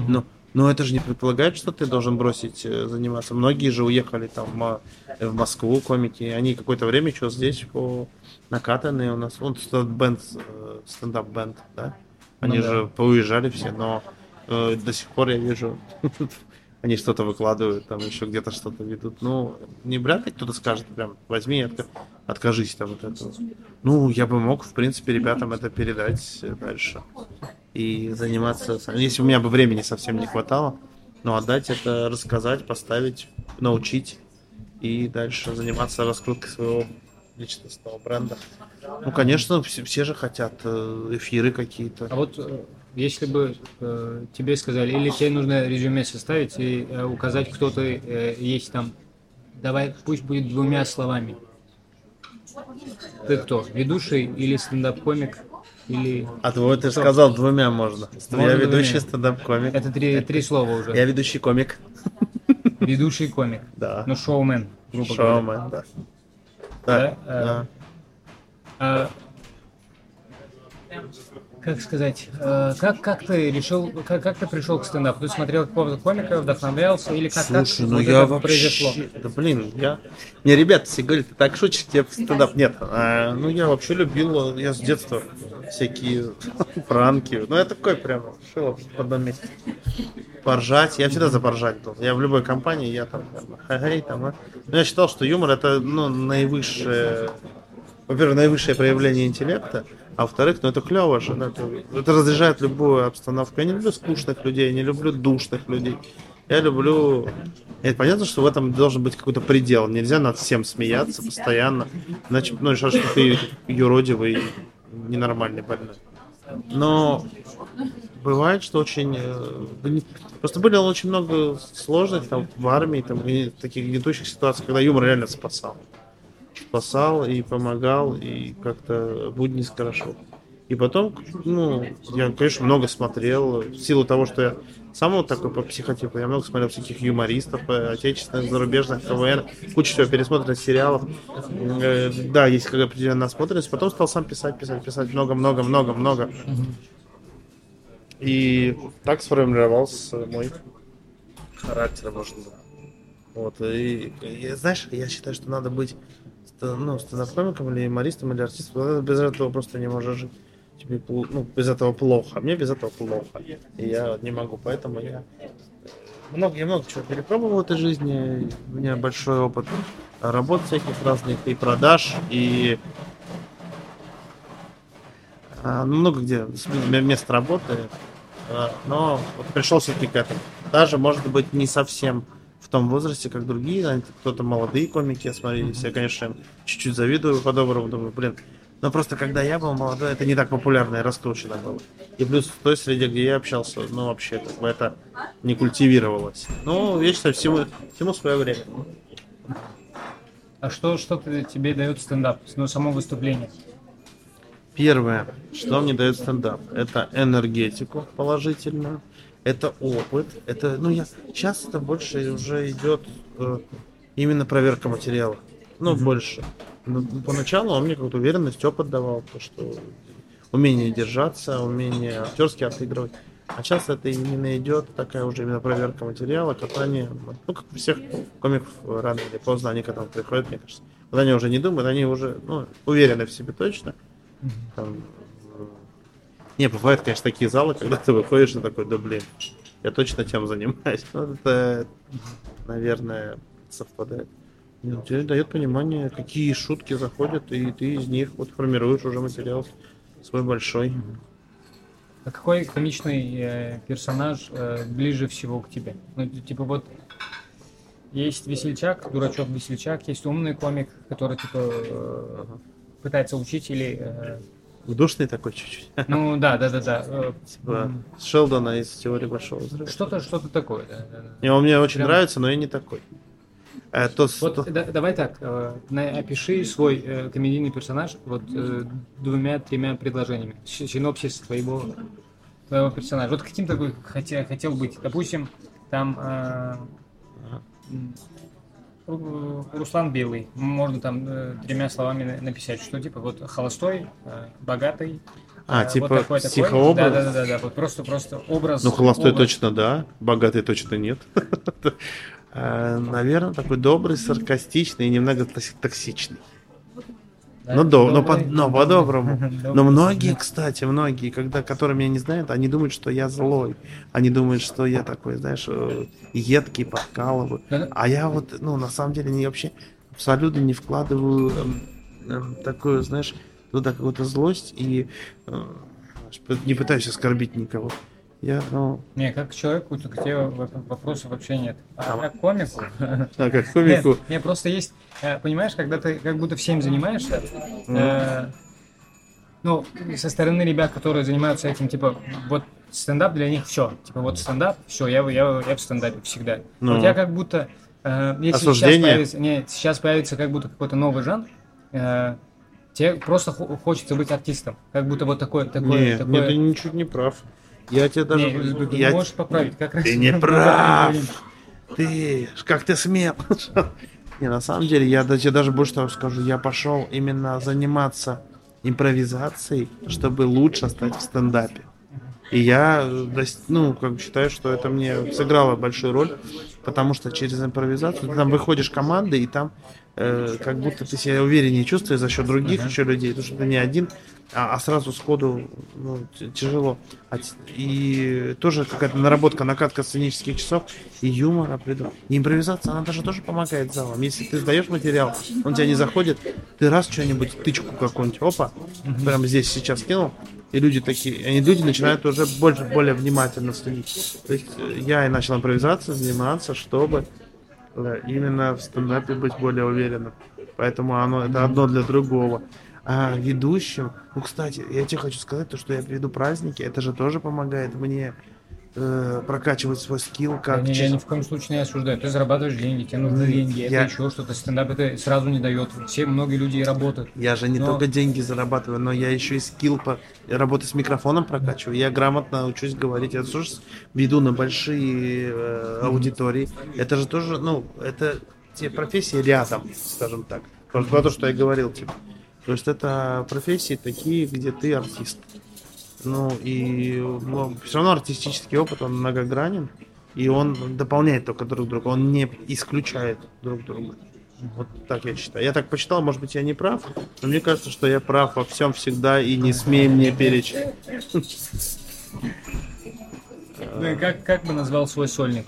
Но, но это же не предполагает, что ты должен бросить э, заниматься. Многие же уехали там в Мо- в Москву, комики, они какое-то время что здесь по накатанные у нас, он стендап-бенд, э, стендап-бенд, да? Они Ну да. же поуезжали все, но э, до сих пор я вижу, [laughs] они что-то выкладывают, там еще где-то что-то ведут. Ну, не вряд ли кто-то скажет прям, возьми и отка- откажись там от этого. Ну, я бы мог, в принципе, ребятам это передать дальше и заниматься, если у меня бы времени совсем не хватало, но отдать это, рассказать, поставить, научить и дальше заниматься раскруткой своего личностного бренда. Ну, конечно, все, все же хотят э, эфиры какие-то. А вот э, если бы э, тебе сказали, или тебе нужно резюме составить и э, указать, кто ты э, есть там, давай пусть будет двумя словами. Ты кто? Ведущий или стендап-комик? Или... А твой ты же сказал двумя можно. Можно я ведущий стендап-комик. Это три, три слова уже. Я ведущий комик. Ведущий комик. Да. Ну, шоумен, грубо говоря. Шоумен, да. Да? Да, Э. А, как сказать, э, как, как ты решил, как, как ты пришел к стендапу? Ты смотрел какого-то комика, вдохновлялся или как, Слушай, как ну я вообще... произошло? Да блин, я... Мне ребята все говорят, ты так шутишь, тебе стендап нет. А, ну я вообще любил, я с детства всякие [laughs] пранки. Ну я такой прям шил в одном месте. Поржать, я всегда за поржать был. Я в любой компании, я там, хай там. Ну, я считал, что юмор это ну, наивысшее, во-первых, наивысшее проявление интеллекта, а во-вторых, ну это клево же, это, это разряжает любую обстановку. Я не люблю скучных людей, я не люблю душных людей. Я люблю... Это понятно, что в этом должен быть какой-то предел. Нельзя над всем смеяться постоянно. Иначе, ну, решать, что ты юродивый, ненормальный больной. Но бывает, что очень... э, Просто было очень много сложных там в армии, там, таких гнетущих ситуаций, когда юмор реально спасал. Спасал и помогал, и как-то будни скрошил. И потом, ну, я, конечно, много смотрел, в силу того, что я сам вот такой по психотипу, я много смотрел всяких юмористов, э, отечественных, зарубежных, КВН, куча всего пересмотренных сериалов. Э, Да, есть как определенная насмотренность. Потом стал сам писать, писать, писать много-много-много-много. И так сформировался мой характер, может быть. Вот, и, и знаешь, я считаю, что надо быть ну, стендап-комиком или юмористом, или артистом, без этого просто не можешь жить. Тебе, ну, без этого плохо. А Мне без этого плохо. И я не могу, поэтому я много, я много чего перепробовал в этой жизни. У меня большой опыт работ всяких разных, и продаж, и а, ну, много где мест работы. А, Но вот пришел все-таки к этому. Даже, может быть, не совсем в том возрасте, как другие. Кто-то молодые комики, я смотрю, я, конечно, чуть-чуть завидую по-доброму, думаю, блин. Но просто когда я был молодой, это не так популярно и раскручено было. И плюс в той среде, где я общался, ну вообще как бы это не культивировалось. Ну, я считаю, всему, всему свое время. А что, что тебе дает стендап? Ну, само выступление. Первое, что мне дает стендап, это энергетику положительную, это опыт, это, ну, я сейчас это больше уже идет э, именно проверка материала, ну, больше. Ну, поначалу он мне какую-то уверенность, опыт давал, то, что умение держаться, умение актерски отыгрывать. А сейчас это именно идет такая уже именно проверка материала, катание, ну, как у всех комиков рано или поздно они к этому приходят, мне кажется. Вот они уже не думают, они уже, ну, уверены в себе точно, там, э, Не, бывают, конечно, такие залы, когда ты выходишь и такой, да блин, я точно тем занимаюсь. Ну, это, наверное, совпадает. Тебе дает понимание, какие шутки заходят, и ты из них вот формируешь уже материал свой большой. А какой комичный э, персонаж э, ближе всего к тебе? Ну, типа вот есть весельчак, дурачок-весельчак, есть умный комик, который типа э, пытается учить или... э, Душный такой чуть-чуть. ну да, да, да, да. Типа Шелдона из теории большого взрыва. Что-то, что-то такое, да, да, да. И он мне очень Прям- нравится, но я не такой. Э, то, Вот то- да- давай так, э, на- опиши свой э, комедийный персонаж вот э, двумя-тремя предложениями. Синопсис твоего, твоего персонажа. Вот каким ты бы хотел, быть? Допустим, там э, Руслан Белый. Можно там э, тремя словами на- написать, что типа вот холостой, э, богатый. А, э, типа вот такой, такой. психообраз? Да, да, да, да, да. Вот просто, просто образ. Ну, холостой образ. точно да, богатый точно нет. [laughs] Наверное, такой добрый, саркастичный и немного токс- токсичный. Да, Ну, до, но, по- добрый, но по-доброму. Но многие, кстати, многие, когда, которые меня не знают, они думают, что я злой. Они думают, что я такой, знаешь, э, едкий, подкалываю. А я вот, ну, на самом деле, не вообще абсолютно не вкладываю эм, эм, такую, знаешь, туда какую-то злость и э, не пытаюсь оскорбить никого. Я, ну, Не, как человеку, к тебе воп- вопросов вообще нет. А А, как комику? [laughs] а как комику, Нет, не, просто есть, э, понимаешь, когда ты как будто всем занимаешься, э, ну, со стороны ребят, которые занимаются этим, типа, вот стендап для них все. Типа, вот стендап, все, я, я, я в стендапе всегда. Ну. Вот я как будто, э, если сейчас Осуждение? появится, не, сейчас появится как будто какой-то новый жанр, э, тебе просто хо- хочется быть артистом. Как будто вот такой, такой, нет, такой... нет, ты ничуть не прав. Я тебе даже... Не, ты я- можешь поправить, как раз Ты не прав. Ты, как ты смел? Не, на самом деле, я тебе даже больше того скажу. Я пошел именно заниматься импровизацией, чтобы лучше стать в стендапе. И я, ну, как бы считаю, что это мне сыграло большую роль, потому что через импровизацию ты там выходишь команды, и там э, как будто ты себя увереннее чувствуешь за счет других uh-huh. еще людей, потому что ты не один, а, а сразу сходу ну, тяжело. А, и тоже какая-то наработка, накатка сценических часов и юмора, приду. И импровизация, она даже тоже помогает залом. Если ты сдаешь материал, он тебя не заходит, ты раз что-нибудь, тычку какую-нибудь, опа, прямо здесь сейчас кинул, и люди такие, они люди начинают уже больше, более внимательно следить. То есть э, я и начал импровизацией заниматься, чтобы э, именно в стендапе быть более уверенным. Поэтому оно это одно для другого. А ведущим, ну, кстати, я тебе хочу сказать, то, что я веду праздники, это же тоже помогает мне э, прокачивать свой скилл. Как я, я ни в коем случае не осуждаю. Ты зарабатываешь деньги, тебе нужны деньги, я... это еще что-то. Стендап это сразу не дает. Все, многие люди и работают. Я же не но... только деньги зарабатываю, но я еще и скилл по работе с микрофоном прокачиваю. Я грамотно учусь говорить. Я тоже веду на большие э, аудитории. Это же тоже, ну, это те профессии рядом, скажем так. Про то, что я говорил, типа. То есть это профессии такие, где ты артист. Ну и ну, все равно артистический опыт, он многогранен, и он дополняет только друг друга, он не исключает друг друга. Вот так я считаю. Я так почитал, может быть, я не прав, но мне кажется, что я прав во всем всегда, и не смей мне перечить. Ну и как, как бы назвал свой сольник?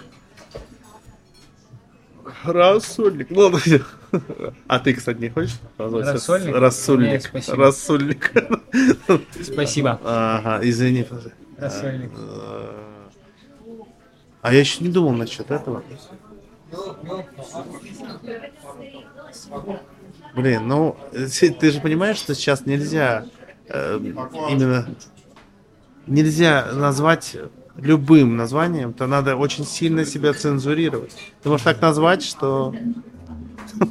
Рассольник. Ну, а ты, кстати, не хочешь? Рассольник? Рассольник. Нет, спасибо. Рассольник. Спасибо. Ага, извини. Рассольник. А я еще не думал насчет этого. Блин, ну, ты же понимаешь, что сейчас нельзя э, именно нельзя назвать любым названием, то надо очень сильно себя цензурировать. Ты можешь так назвать, что...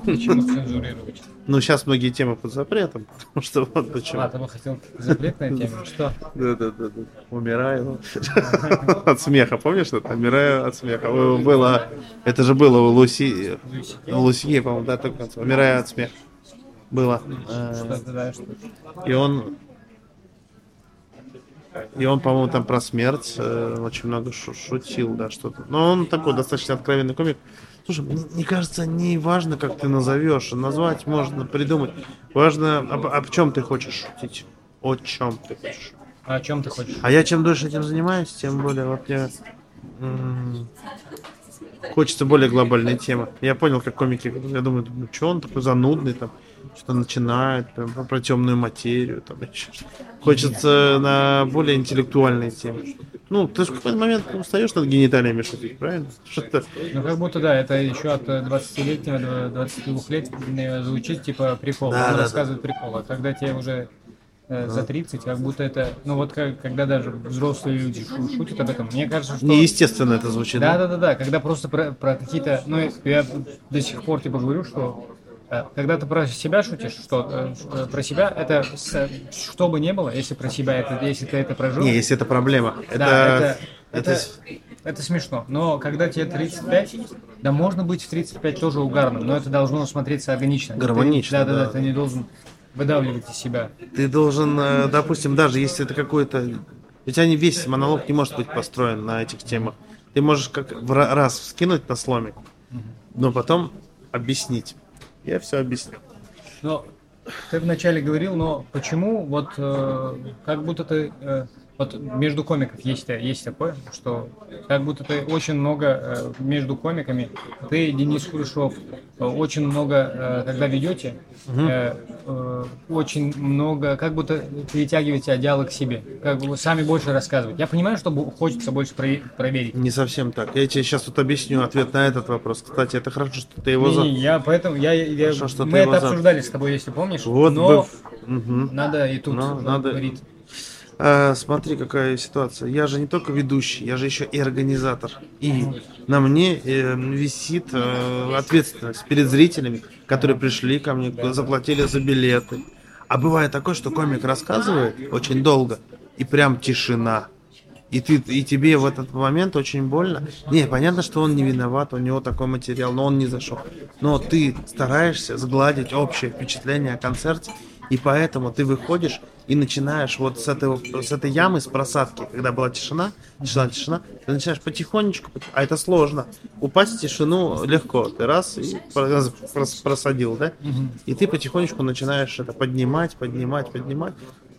Почему цензурировать? Ну, сейчас многие темы под запретом, [laughs] потому что вот почему. Ты бы хотел запретная тема? Что? Да, да, да, да. Умираю [laughs] от смеха, помнишь это? Умираю от смеха. Было, это же было у Луси, Луси, по-моему, да, только умираю от смеха. Было. И он и он, по-моему, там про смерть э, очень много шутил, да, что-то. Но он такой достаточно откровенный комик. Слушай, мне, мне кажется, не важно, как ты назовешь. Назвать можно придумать. Важно, об, об чем ты хочешь шутить. О чем ты хочешь. А о чем ты хочешь? А я чем дольше этим занимаюсь, тем более вот я м- хочется более глобальной темы. Я понял, как комики, я думаю, ну что он такой занудный там что начинает прям, про, темную материю. Там, еще. Хочется на более интеллектуальные темы. Ну, ты же в какой-то момент устаешь над гениталиями шутить, правильно? Что-то... Ну, как будто, да, это еще от 20-летнего до 22-летнего звучит, типа, прикол. Да, Он да, рассказывает да. прикол. А когда тебе уже э, за 30, как будто это, ну вот как, когда даже взрослые люди шутят об этом, мне кажется, что... Неестественно это звучит. Да, да, да, да, когда просто про, про какие-то, ну я до сих пор типа говорю, что когда ты про себя шутишь, что э, про себя это что бы ни было, если про себя это, если ты это прожил. Не, если это проблема. Это, да, это, это, это, это смешно. Но когда тебе 35, да можно быть в 35 тоже угарным, но это должно смотреться органично. Гармонично. Ты, да, да, да, ты не должен выдавливать из себя. Ты должен, э, допустим, даже если это какой-то... У тебя не весь монолог не может быть построен на этих темах. Ты можешь как раз вскинуть на сломик, но потом объяснить. Я все объясню. Но ты вначале говорил, но почему вот э, как будто ты э, вот между комиков есть, есть такое, что как будто ты очень много э, между комиками, ты, Денис Кулешов, э, очень много, э, когда ведете, э, э, очень много, как будто перетягиваете одеяло к себе, как бы сами больше рассказывать. Я понимаю, что хочется больше проверить. Не совсем так. Я тебе сейчас тут объясню ответ на этот вопрос. Кстати, это хорошо, что ты его... Не, не, я поэтому, я, я, хорошо, что мы это обсуждали за... с тобой, если помнишь, вот но бы... угу. надо и тут но надо... говорить. А, смотри, какая ситуация. Я же не только ведущий, я же еще и организатор. И на мне э, висит э, ответственность перед зрителями, которые пришли ко мне, заплатили за билеты. А бывает такое, что комик рассказывает очень долго, и прям тишина. И, ты, и тебе в этот момент очень больно. Не, понятно, что он не виноват, у него такой материал, но он не зашел. Но ты стараешься сгладить общее впечатление о концерте И поэтому ты выходишь и начинаешь вот с, этого, с этой ямы, с просадки, когда была тишина, тишина, тишина, ты начинаешь потихонечку, а это сложно. Упасть в тишину легко. Ты раз и просадил, да? И ты потихонечку начинаешь это поднимать, поднимать, поднимать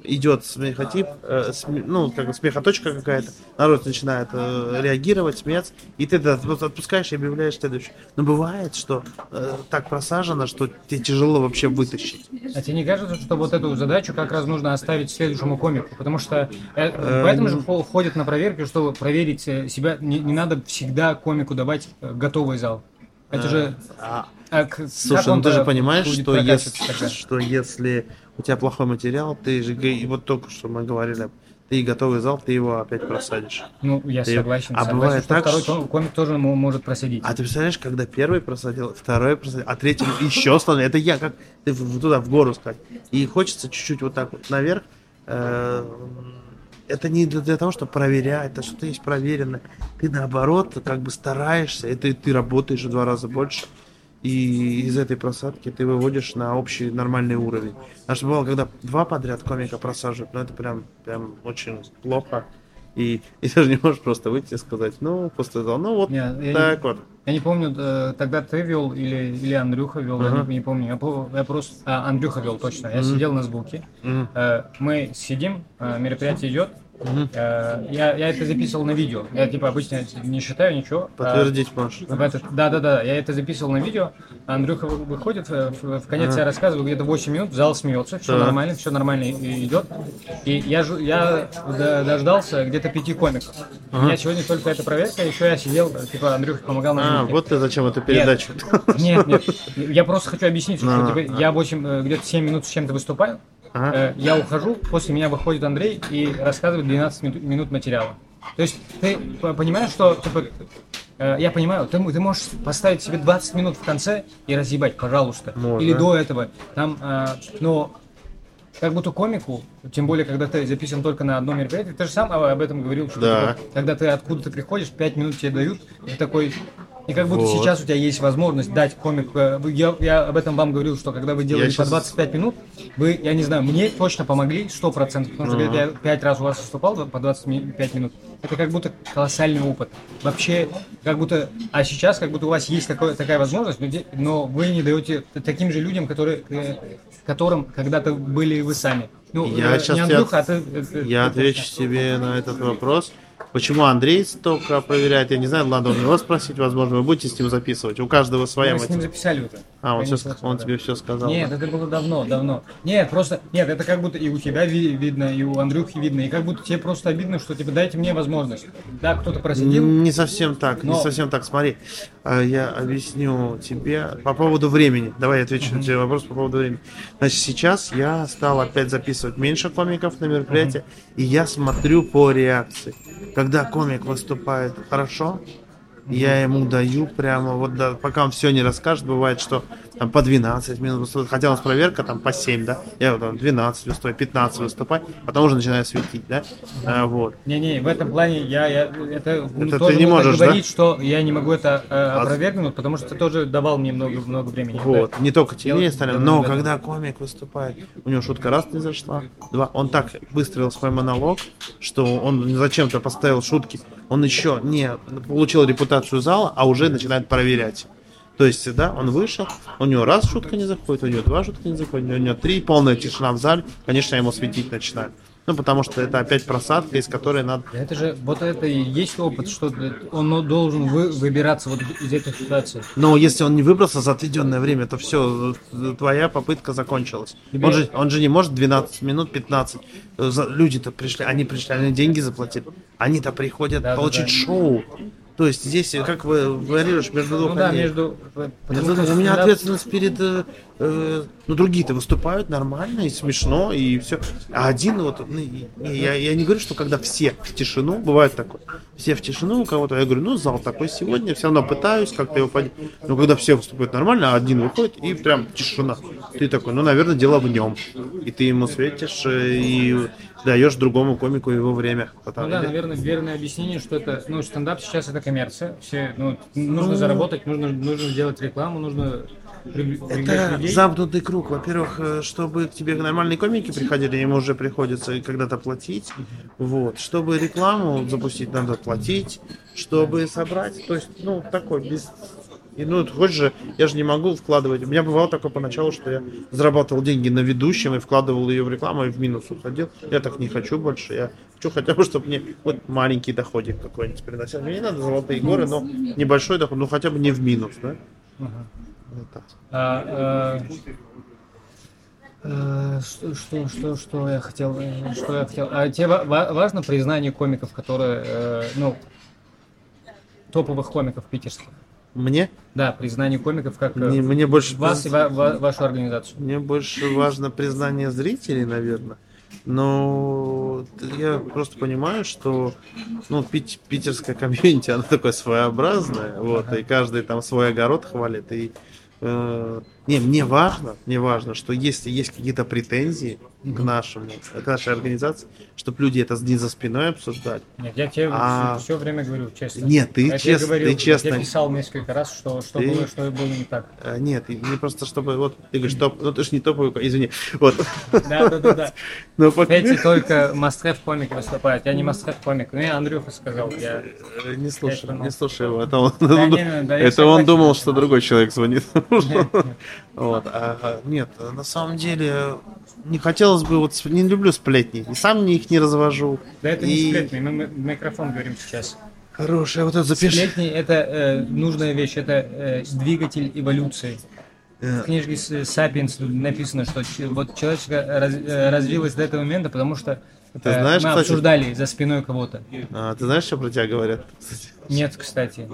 идет смехотип, э, сме, ну, как смехоточка какая-то, народ начинает э, реагировать, смеяться, и ты это отпускаешь и объявляешь следующее. Но бывает, что э, так просажено, что тебе тяжело вообще вытащить. А тебе не кажется, что вот эту задачу как раз нужно оставить следующему комику? Потому что э, э, поэтому же ходят на проверки, чтобы проверить э, себя, не, не надо всегда комику давать э, готовый зал. Это же... А, а, слушай, ну ты же понимаешь, что если, что если у тебя плохой материал, ты же, и вот только что мы говорили, ты готовый зал, ты его опять просадишь. Ну, я ты... согласен. А согласен, бывает так, второй что... комик тоже может просадить. А ты представляешь, когда первый просадил, второй просадил, а третий еще становится. Это я, как ты туда, в гору сказать. И хочется чуть-чуть вот так вот наверх. Э, это не для того, чтобы проверять, это что-то есть проверенное. Ты наоборот, как бы стараешься, это ты работаешь в два раза больше и из этой просадки ты выводишь на общий нормальный уровень. Потому что бывало, когда два подряд комика просаживают, но ну, это прям, прям очень плохо. И, и даже не можешь просто выйти и сказать, ну, после этого, ну, вот Нет, так я вот. Я не помню, э, тогда ты вел или, или Андрюха вел, uh-huh. я не, не помню. Я, я просто... А, Андрюха вел, точно. Я uh-huh. сидел на звуке. Uh-huh. Мы сидим, э, мероприятие идет, Угу. Я, я это записывал на видео. Я типа обычно не считаю ничего. Подтвердить а, можешь. В этот, да, да, да. Я это записывал на видео. Андрюха выходит, в, в конец ага. я рассказываю где-то 8 минут, зал смеется, все да. нормально, все нормально идет. И я, я дождался где-то пяти комиков. Ага. У меня сегодня только эта проверка, еще я сидел, типа Андрюха помогал на А, вот ты зачем эту передачу. Нет, нет, нет. Я просто хочу объяснить, что типа, я 8, э, где-то 7 минут с чем-то выступаю. Ага. Э, я ухожу, после меня выходит Андрей и рассказывает 12 минут материала. То есть ты понимаешь, что типа, э, я понимаю, ты, ты можешь поставить себе 20 минут в конце и разъебать, пожалуйста. Можно. Или до этого. Там, э, но как будто комику, тем более, когда ты записан только на одном мероприятии, ты же сам об этом говорил, что да. типа, когда ты откуда-то приходишь, 5 минут тебе дают, и ты такой, и как будто вот. сейчас у тебя есть возможность дать комик. Э, я, я об этом вам говорил, что когда вы делали я по 25 сейчас... минут, вы, я не знаю, мне точно помогли 100%, потому что uh-huh. я 5 раз у вас выступал по 25 минут. Это как будто колоссальный опыт. Вообще, как будто... А сейчас, как будто у вас есть такое, такая возможность, но вы не даете таким же людям, которые, э, которым когда-то были вы сами. Ну, я э, сейчас Андрюха, тебя... а ты... Я отвечу тебе на этот вопрос. Почему Андрей столько проверяет, я не знаю, надо у него спросить, возможно, вы будете с ним записывать. У каждого своя Мы с ним записали это. А, он, все, он тебе все сказал. Нет, да? это было давно, давно. Нет, просто, нет, это как будто и у тебя видно, и у Андрюхи видно, и как будто тебе просто обидно, что типа дайте мне возможность. Да, кто-то просидел. Не совсем так, но... не совсем так, смотри. А, я объясню тебе по поводу времени. Давай я отвечу на тебе вопрос по поводу времени. Значит, сейчас я стал опять записывать меньше комиков на мероприятие, и я смотрю по реакции когда комик выступает хорошо, я ему даю прямо, вот да, пока он все не расскажет, бывает, что там по 12 минут выступает, хотя у нас проверка там по 7, да, я вот там 12 выступаю, 15 выступаю, потом уже начинаю светить, да, а, вот. Не-не, в этом плане я, я это, это тоже ты не можешь, говорить, да? что я не могу это э, а опровергнуть, потому что ты тоже давал мне много, много времени. Вот, да? не только тебе остальным, но когда комик выступает, у него шутка раз не зашла, два, он так выстроил свой монолог, что он зачем-то поставил шутки, он еще не получил репутацию зала, а уже начинает проверять. То есть, да, он вышел, у него раз шутка не заходит, у него два шутка не заходит, у него три, полная тишина в зале, конечно, ему светить начинает. Ну, потому что это опять просадка, из которой надо... Это же, вот это и есть опыт, что он должен вы, выбираться вот из этих ситуаций. Но если он не выбрался за отведенное время, то все, твоя попытка закончилась. Тебе... Он, же, он же не может 12 минут, 15. Люди-то пришли, они пришли, они деньги заплатили. Они-то приходят да, получить да, да. шоу. То есть здесь, как вы говоришь, между двух ну, да, между... между... У меня ответственность перед... Э, э, ну, другие-то выступают нормально и смешно, и все. А один вот... Ну, я, я не говорю, что когда все в тишину, бывает такое, все в тишину у кого-то, я говорю, ну, зал такой сегодня, все равно пытаюсь как-то его поднять. Но когда все выступают нормально, а один выходит, и прям тишина. Ты такой, ну, наверное, дело в нем. И ты ему светишь, э, и даешь другому комику его время. Потому, ну да, наверное, верное объяснение, что это, ну, стендап сейчас это коммерция. Все, ну, нужно ну... заработать, нужно, нужно сделать рекламу, нужно Это людей? замкнутый круг. Во-первых, э, чтобы к тебе нормальные комики приходили, им уже приходится когда-то платить. Вот. Чтобы рекламу запустить, надо платить. Чтобы собрать, то есть, ну, такой без... И, ну, хочешь же, я же не могу вкладывать. У меня бывало такое поначалу, что я зарабатывал деньги на ведущем и вкладывал ее в рекламу и в минус уходил. Я так не хочу больше. Я хочу хотя бы, чтобы мне вот маленький доходик какой-нибудь приносил. Мне не надо золотые горы, но небольшой доход, ну хотя бы не в минус, да? Ага. Вот так. А, э, э, что, что, что, что я хотел, э, что я хотел. А тебе ва- ва- важно признание комиков, которые, э, ну, топовых комиков питерских? Мне? Да, признание комиков как э, Мне, мне больше вас и ва- ва- вашу организацию. Мне больше важно признание зрителей, наверное. Но я просто понимаю, что ну, пит- питерская комьюнити, она такое своеобразная, вот, и каждый там свой огород хвалит. И, э, не, мне важно, мне важно, что если есть какие-то претензии к нашему, к нашей организации, чтобы люди это не за спиной обсуждали. Нет, я тебе А- все, время говорю честно. Нет, ты я честно- говорил, ты честно- Я писал несколько раз, что, что, Ты- было, что было не так. Э, Нет, не просто чтобы, вот, ты говоришь, топ, ну ты же не топовый, извини, вот. Да, да, да, да. [laughs] Но пока- Эти только мастхэв комики выступают. Я не мастхэв комик. Ну, я Андрюха сказал. Я... Э, Не слушай, не слушай его. Это он, [laughs] это он думал, что другой человек звонит. Вот, а, нет, на самом деле не хотелось бы вот не люблю сплетни, и сам их не развожу. Да это не И сплетни, мы в микрофон говорим сейчас. Хорошая, вот это запиши. Сплетни это э, нужная вещь, это э, двигатель эволюции. Э, В книжке с- Сапиенс написано, что вот человечество раз- э, развилось до этого момента, потому что Ты э, знаешь, мы кстати- обсуждали за спиной кого-то. а, ты знаешь, что про тебя говорят? Нет, кстати.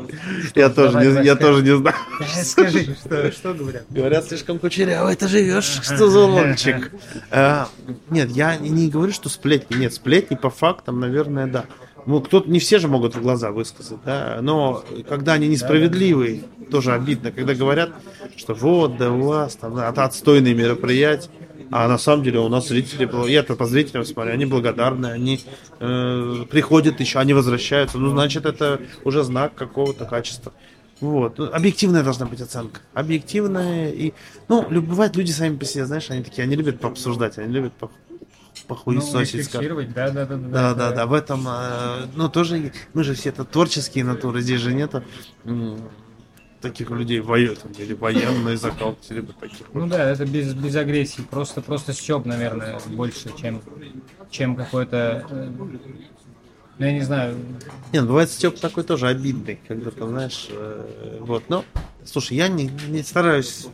Я тоже не, я тоже не знаю. [laughs] Скажи, [laughs] что, что говорят? Говорят, слишком кучеряво ты живешь, что за ломчик. А, нет, я не- говорю, что сплетни. Нет, сплетни по фактам, наверное, да. Ну, кто-то, не все же могут в глаза высказать, да, но когда они несправедливые, тоже обидно, когда говорят, что вот, да у вас там да, это отстойные мероприятия, а на самом деле у нас зрители, я это по зрителям смотрю, они благодарны, они э, приходят еще, они возвращаются, ну, значит, это уже знак какого-то качества. Вот. Ну, Объективная должна быть оценка. Объективная и... Ну, бывает, люди сами по себе, знаешь, они такие, они любят пообсуждать, они любят по, Ну, похуесосить, скажем. рефлексировать, да, да, да, Да, да, да, в этом, э, ну, тоже, мы же все это творческие натуры, здесь же нету таких людей, там, или военные закалки, либо таких. Ну да, это без, без агрессии, просто, просто счет, наверное, больше, чем, чем какой-то, э, ну я не знаю, Нет, бывает степ такой тоже обидный, когда ты знаешь, э, вот, но, слушай, я не, не стараюсь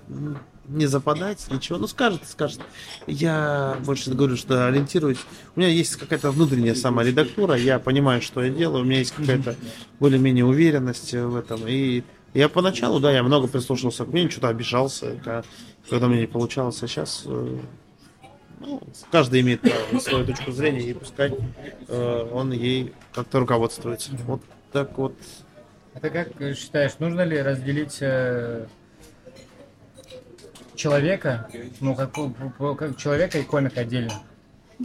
не западать, ничего, ну скажет, скажет. Я больше говорю, что ориентируюсь, у меня есть какая-то внутренняя саморедактура, я понимаю, что я делаю, у меня есть какая-то более-менее уверенность в этом, и я поначалу, да, я много прислушивался к мнению, что-то обижался, когда у меня не получалось, а сейчас ну, каждый имеет право свою точку зрения, и пускай э, он ей как-то руководствуется. Вот так вот. Это как э, считаешь, нужно ли разделить э, человека, ну как, как человека и комика отдельно?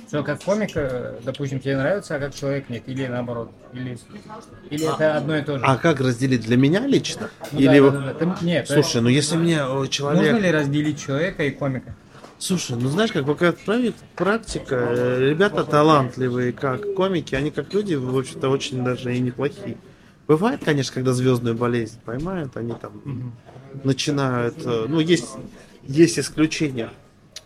Что как комик, э, допустим, тебе нравится, а как человек нет, или наоборот, или, или это одно и то же? А как разделить для меня лично? Ну Или да, да, да, да. Ты- нет, Слушай, ну если мне э, человек... можно ли разделить человека и комика? Слушай, ну знаешь, как пока правит практика, э, ребята талантливые, как комики, они как люди, в общем-то, очень даже и неплохие. Бывает, конечно, когда звездную болезнь поймают, они там начинают, э, ну, есть, есть исключения.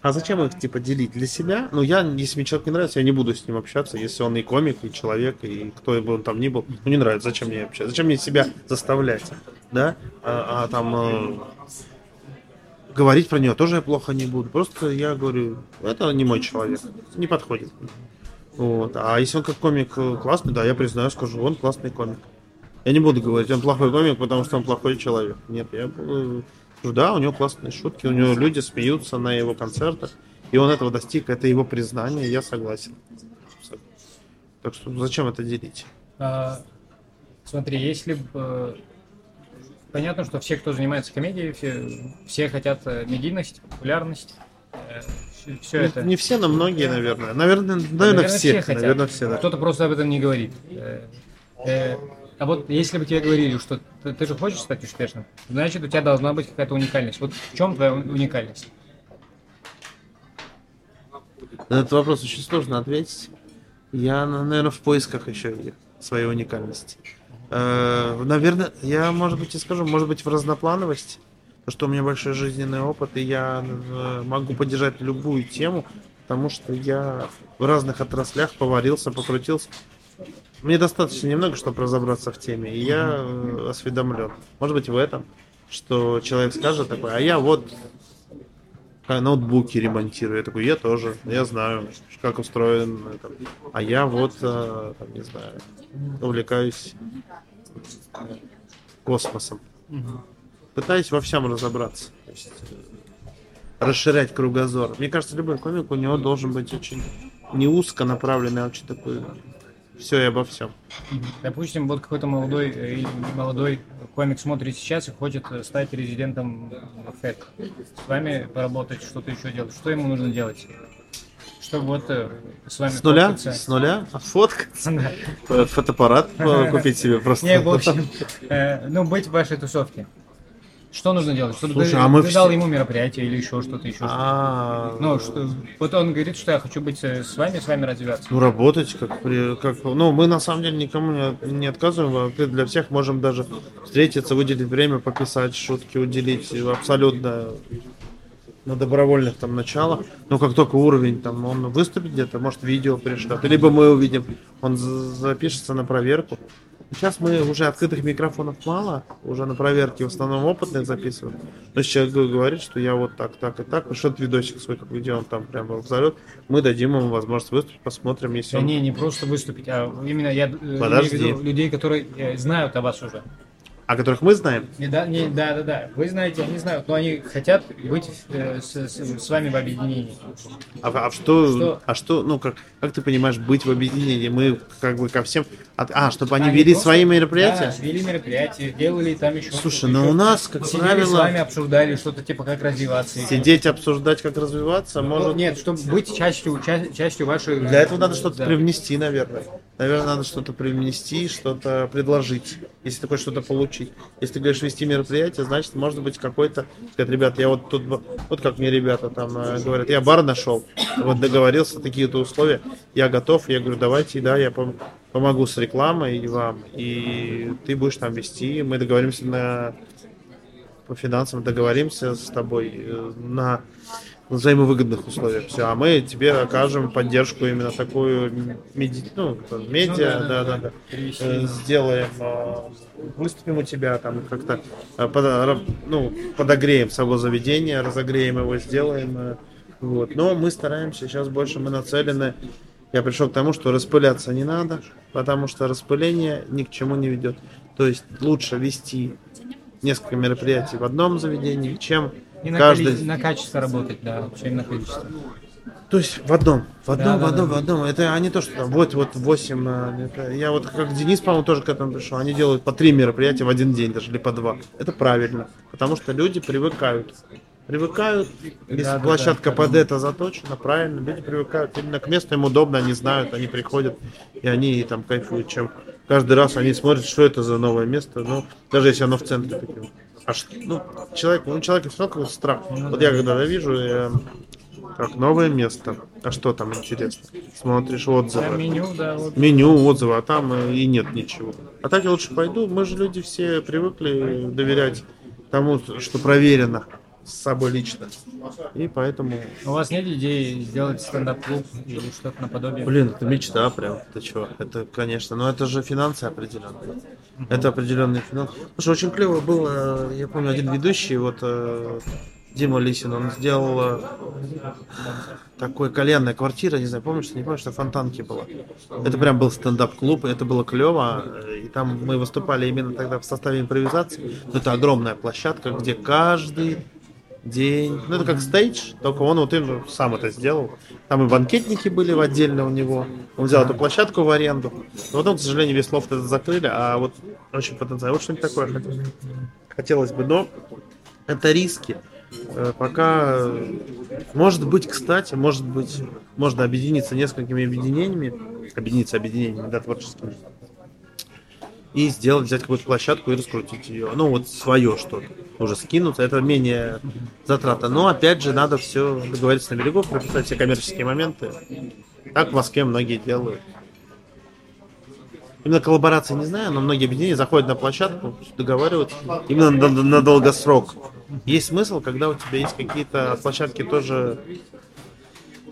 А зачем их, типа, делить для себя? Ну, я, если мне человек не нравится, я не буду с ним общаться, если он и комик, и человек, и кто бы он там ни был. Ну, не нравится, зачем мне общаться? Зачем мне себя заставлять? Да? А, а там э, говорить про нее тоже я плохо не буду. Просто я говорю, это не мой человек, не подходит. Вот. А если он как комик э, классный, да, я признаю, скажу, он классный комик. Я не буду говорить, он плохой комик, потому что он плохой человек. Нет, я буду... Да, у него классные шутки, у него люди смеются на его концертах, и он этого достиг, это его признание, я согласен. Так что зачем это делить? А, смотри, если бы... э, Понятно, что все, кто занимается комедией, все, все хотят э, медийность, популярность. все Не- это. Не все, но многие, наверное. Наверное, наверное, Наверное, все. хотят. Наверное, все, да. Кто-то просто об этом не говорит. Э, э, А вот если бы тебе говорили, что ты, ты же хочешь стать успешным, значит у тебя должна быть какая-то уникальность. Вот в чем твоя уникальность? Этот вопрос очень сложно ответить. Я, наверное, в поисках еще своей уникальности. Э, наверное, я, может быть, и скажу, может быть, в разноплановости. Потому что у меня большой жизненный опыт, и я э, могу поддержать любую тему, потому что я в разных отраслях поварился, покрутился. Мне достаточно немного, чтобы разобраться в теме, и я э, осведомлен. Может быть, в этом, что человек скажет такой, а я вот ноутбуки ремонтирую. Я такой, я тоже, я знаю, как устроен. Это. А я вот, э, там, не знаю, увлекаюсь космосом. Пытаюсь во всем разобраться. э, расширять кругозор. Мне кажется, любой комик у него должен быть очень не узко направленный, а очень такой все и обо всем. Допустим, вот какой-то молодой или молодой комик смотрит сейчас и хочет стать резидентом ФЭК. С вами поработать, что-то еще делать. Что ему нужно делать? Чтобы вот э, с вами С нуля? С нуля? Фоткаться? Фотоаппарат купить себе просто. Не, в общем, э, ну, быть в вашей тусовке. Что нужно делать? Чтобы Слушай, ты, а мы ты все- дал ему мероприятие или еще что-то, еще что-то. А, Ну, что, вот он говорит, что я хочу быть э, с вами, с вами развиваться. Ну, работать как, при, как... Ну, мы на самом деле никому не, не отказываем. а Для всех можем даже встретиться, выделить время, пописать, шутки уделить. Абсолютно на добровольных там началах. Но как только уровень там, он выступит где-то, может видео пришлет. Либо мы увидим, он за- запишется на проверку. Сейчас мы уже открытых микрофонов мало, уже на проверке в основном опытных записываем. Но если человек говорит, что я вот так, так и так, пришлет видосик свой, как где он там прямо взорвет, мы дадим ему возможность выступить, посмотрим, если Да он... не, не просто выступить, а именно я э, в Подожди. людей, которые э, знают о вас уже. О которых мы знаем. Не, да, не, да, да, да. Вы знаете, они знают, но они хотят быть э, с, с- с вами в объединении. А, а что, Что? а что, ну как, как ты понимаешь, быть в объединении? Мы как бы ко всем, от- а, чтобы они, Они вели просто- свои мероприятия? Да, вели мероприятия, делали там еще. Слушай, что-то, ну еще. у нас, как Сидели правило, с вами, обсуждали что-то типа как развиваться. сидеть, обсуждать, как развиваться, Ну, может. Нет, чтобы быть частью, ча- частью вашей... Для этого надо что-то Да. привнести, наверное. Наверное, надо что-то привнести, что-то предложить, если такое что-то получить. Если ты говоришь вести мероприятие, значит, может быть какой-то, сказать, ребят, я вот тут, вот как мне ребята там э, говорят, я бар нашел, вот договорился, такие-то условия, я готов, я говорю, давайте, да, я пом- помогу с рекламой и вам, и ты будешь там вести, мы договоримся на по финансам договоримся с тобой э, на взаимовыгодных условиях. Все, а мы тебе окажем поддержку именно такую меди... ну, там, медиа, Ну да, да, да, да. Э, Сделаем, э, выступим у тебя там как-то, э, подо- ну, подогреем само заведение, разогреем его, сделаем. э, Вот. Но мы стараемся сейчас больше, мы нацелены. Я пришел к тому, что распыляться не надо, потому что распыление ни к чему не ведет. То есть лучше вести несколько мероприятий в одном заведении, чем И на, каждый... коли- на качество работать, да, чем на количество. То есть в одном, в одном, Да, в да, одном, да. в одном. Это а не то, что там вот вот 8. Это, я вот как Денис, по-моему, тоже к этому пришел. Они делают по три мероприятия в один день, даже или по два. Это правильно, потому что люди привыкают. Привыкают, если Да, да, площадка да. под это заточена, правильно, люди привыкают. Именно к месту им удобно, они знают, они приходят, и они там кайфуют, чем каждый раз они смотрят, что это за новое место, ну, даже если оно в центре такое. А что, ну, человек, ну, человек все равно страх. Вот я когда вижу, я, как новое место, а что там интересно? Смотришь Да, отзывы, меню, да, вот. меню, отзывы, а там э, и нет ничего. А так я лучше пойду, мы же люди все привыкли доверять тому, что проверено с собой лично. И поэтому, У вас нет идеи сделать стендап-клуб или что-то наподобие? блин, это мечта прям, ты чего? Это, конечно, но это же финансы определенные. Это определенные финансы. Слушай, очень клево было, я помню, один ведущий, вот э, Дима Лисин, он сделал э, такой кальянная квартира, не знаю, помнишь, не помнишь, что в Фонтанке было. Это прям был стендап-клуб, и это было клево, и там мы выступали именно тогда в составе импровизации. Но это огромная площадка, где каждый день, ну это как стейдж, только он вот им сам это сделал. Там и банкетники были в отдельно у него. Он взял эту площадку в аренду. Но потом, к сожалению, весь лофт это закрыли, а вот очень потенциально. Вот что-нибудь такое хотелось, хотелось бы, но это риски. Э, Пока, э, может быть, кстати, может быть, можно объединиться несколькими объединениями, объединиться объединениями, да, творческими. И сделать, взять какую-то площадку и раскрутить ее. Ну, вот свое что-то. Уже скинуться, это менее затрата. Но, опять же, надо все договориться на берегу, прописать все коммерческие моменты. Так в Москве многие делают. Именно коллаборации не знаю, но многие объединения заходят на площадку, договариваются именно на, на долгосрок. Есть смысл, когда у тебя есть какие-то площадки тоже,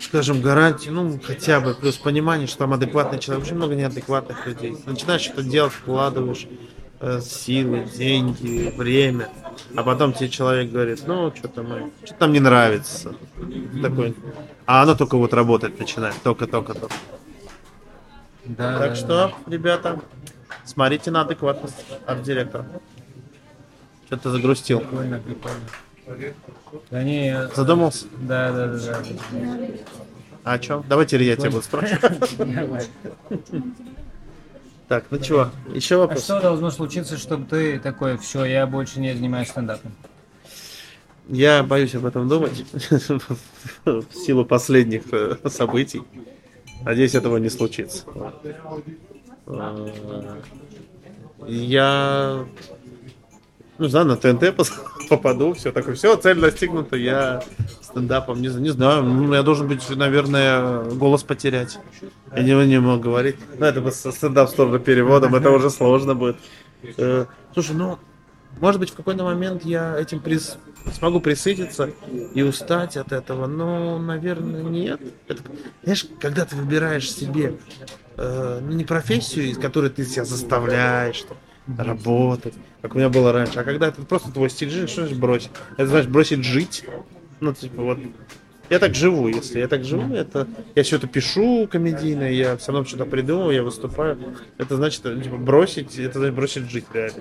скажем, гарантии, ну, хотя бы, плюс понимание, что там адекватный человек. Очень много неадекватных людей. Начинаешь что-то делать, вкладываешь э, силы, деньги, время, а потом тебе человек говорит, ну, что-то мы, что-то нам не нравится. Такой. А оно только вот работать начинает, только-только-только. Да. Так что, ребята, смотрите на адекватность арт-директора. Что-то загрустил. Прикольно, прикольно. Да не, Задумался? Да, да, да, да. А о чем? Давайте я тебя буду спрашивать. Так, ну чего, еще вопрос? А что должно случиться, чтобы ты такой, все, я больше не занимаюсь стендапом? Я боюсь об этом думать [laughs] в силу последних э, событий. Надеюсь, этого не случится. А, я ну, знаю, на ТНТ попаду, все такое, все, цель достигнута, я стендапом, не, не знаю, я должен быть, наверное, голос потерять. Я не, не могу говорить. Ну, это бы стендап с переводом, это уже сложно будет. Э, слушай, ну, может быть, в какой-то момент я этим прис... смогу присытиться и устать от этого, но, наверное, нет. Это, знаешь, когда ты выбираешь себе э, ну, не профессию, из которой ты себя заставляешь там, работать, как у меня было раньше, а когда это просто твой стиль жизни, что значит бросить? Это значит бросить жить. Ну, типа, вот я так живу, если я так живу, это я все это пишу комедийно, я все равно что-то придумываю, я выступаю. Это значит типа, бросить, это значит бросить жить реально.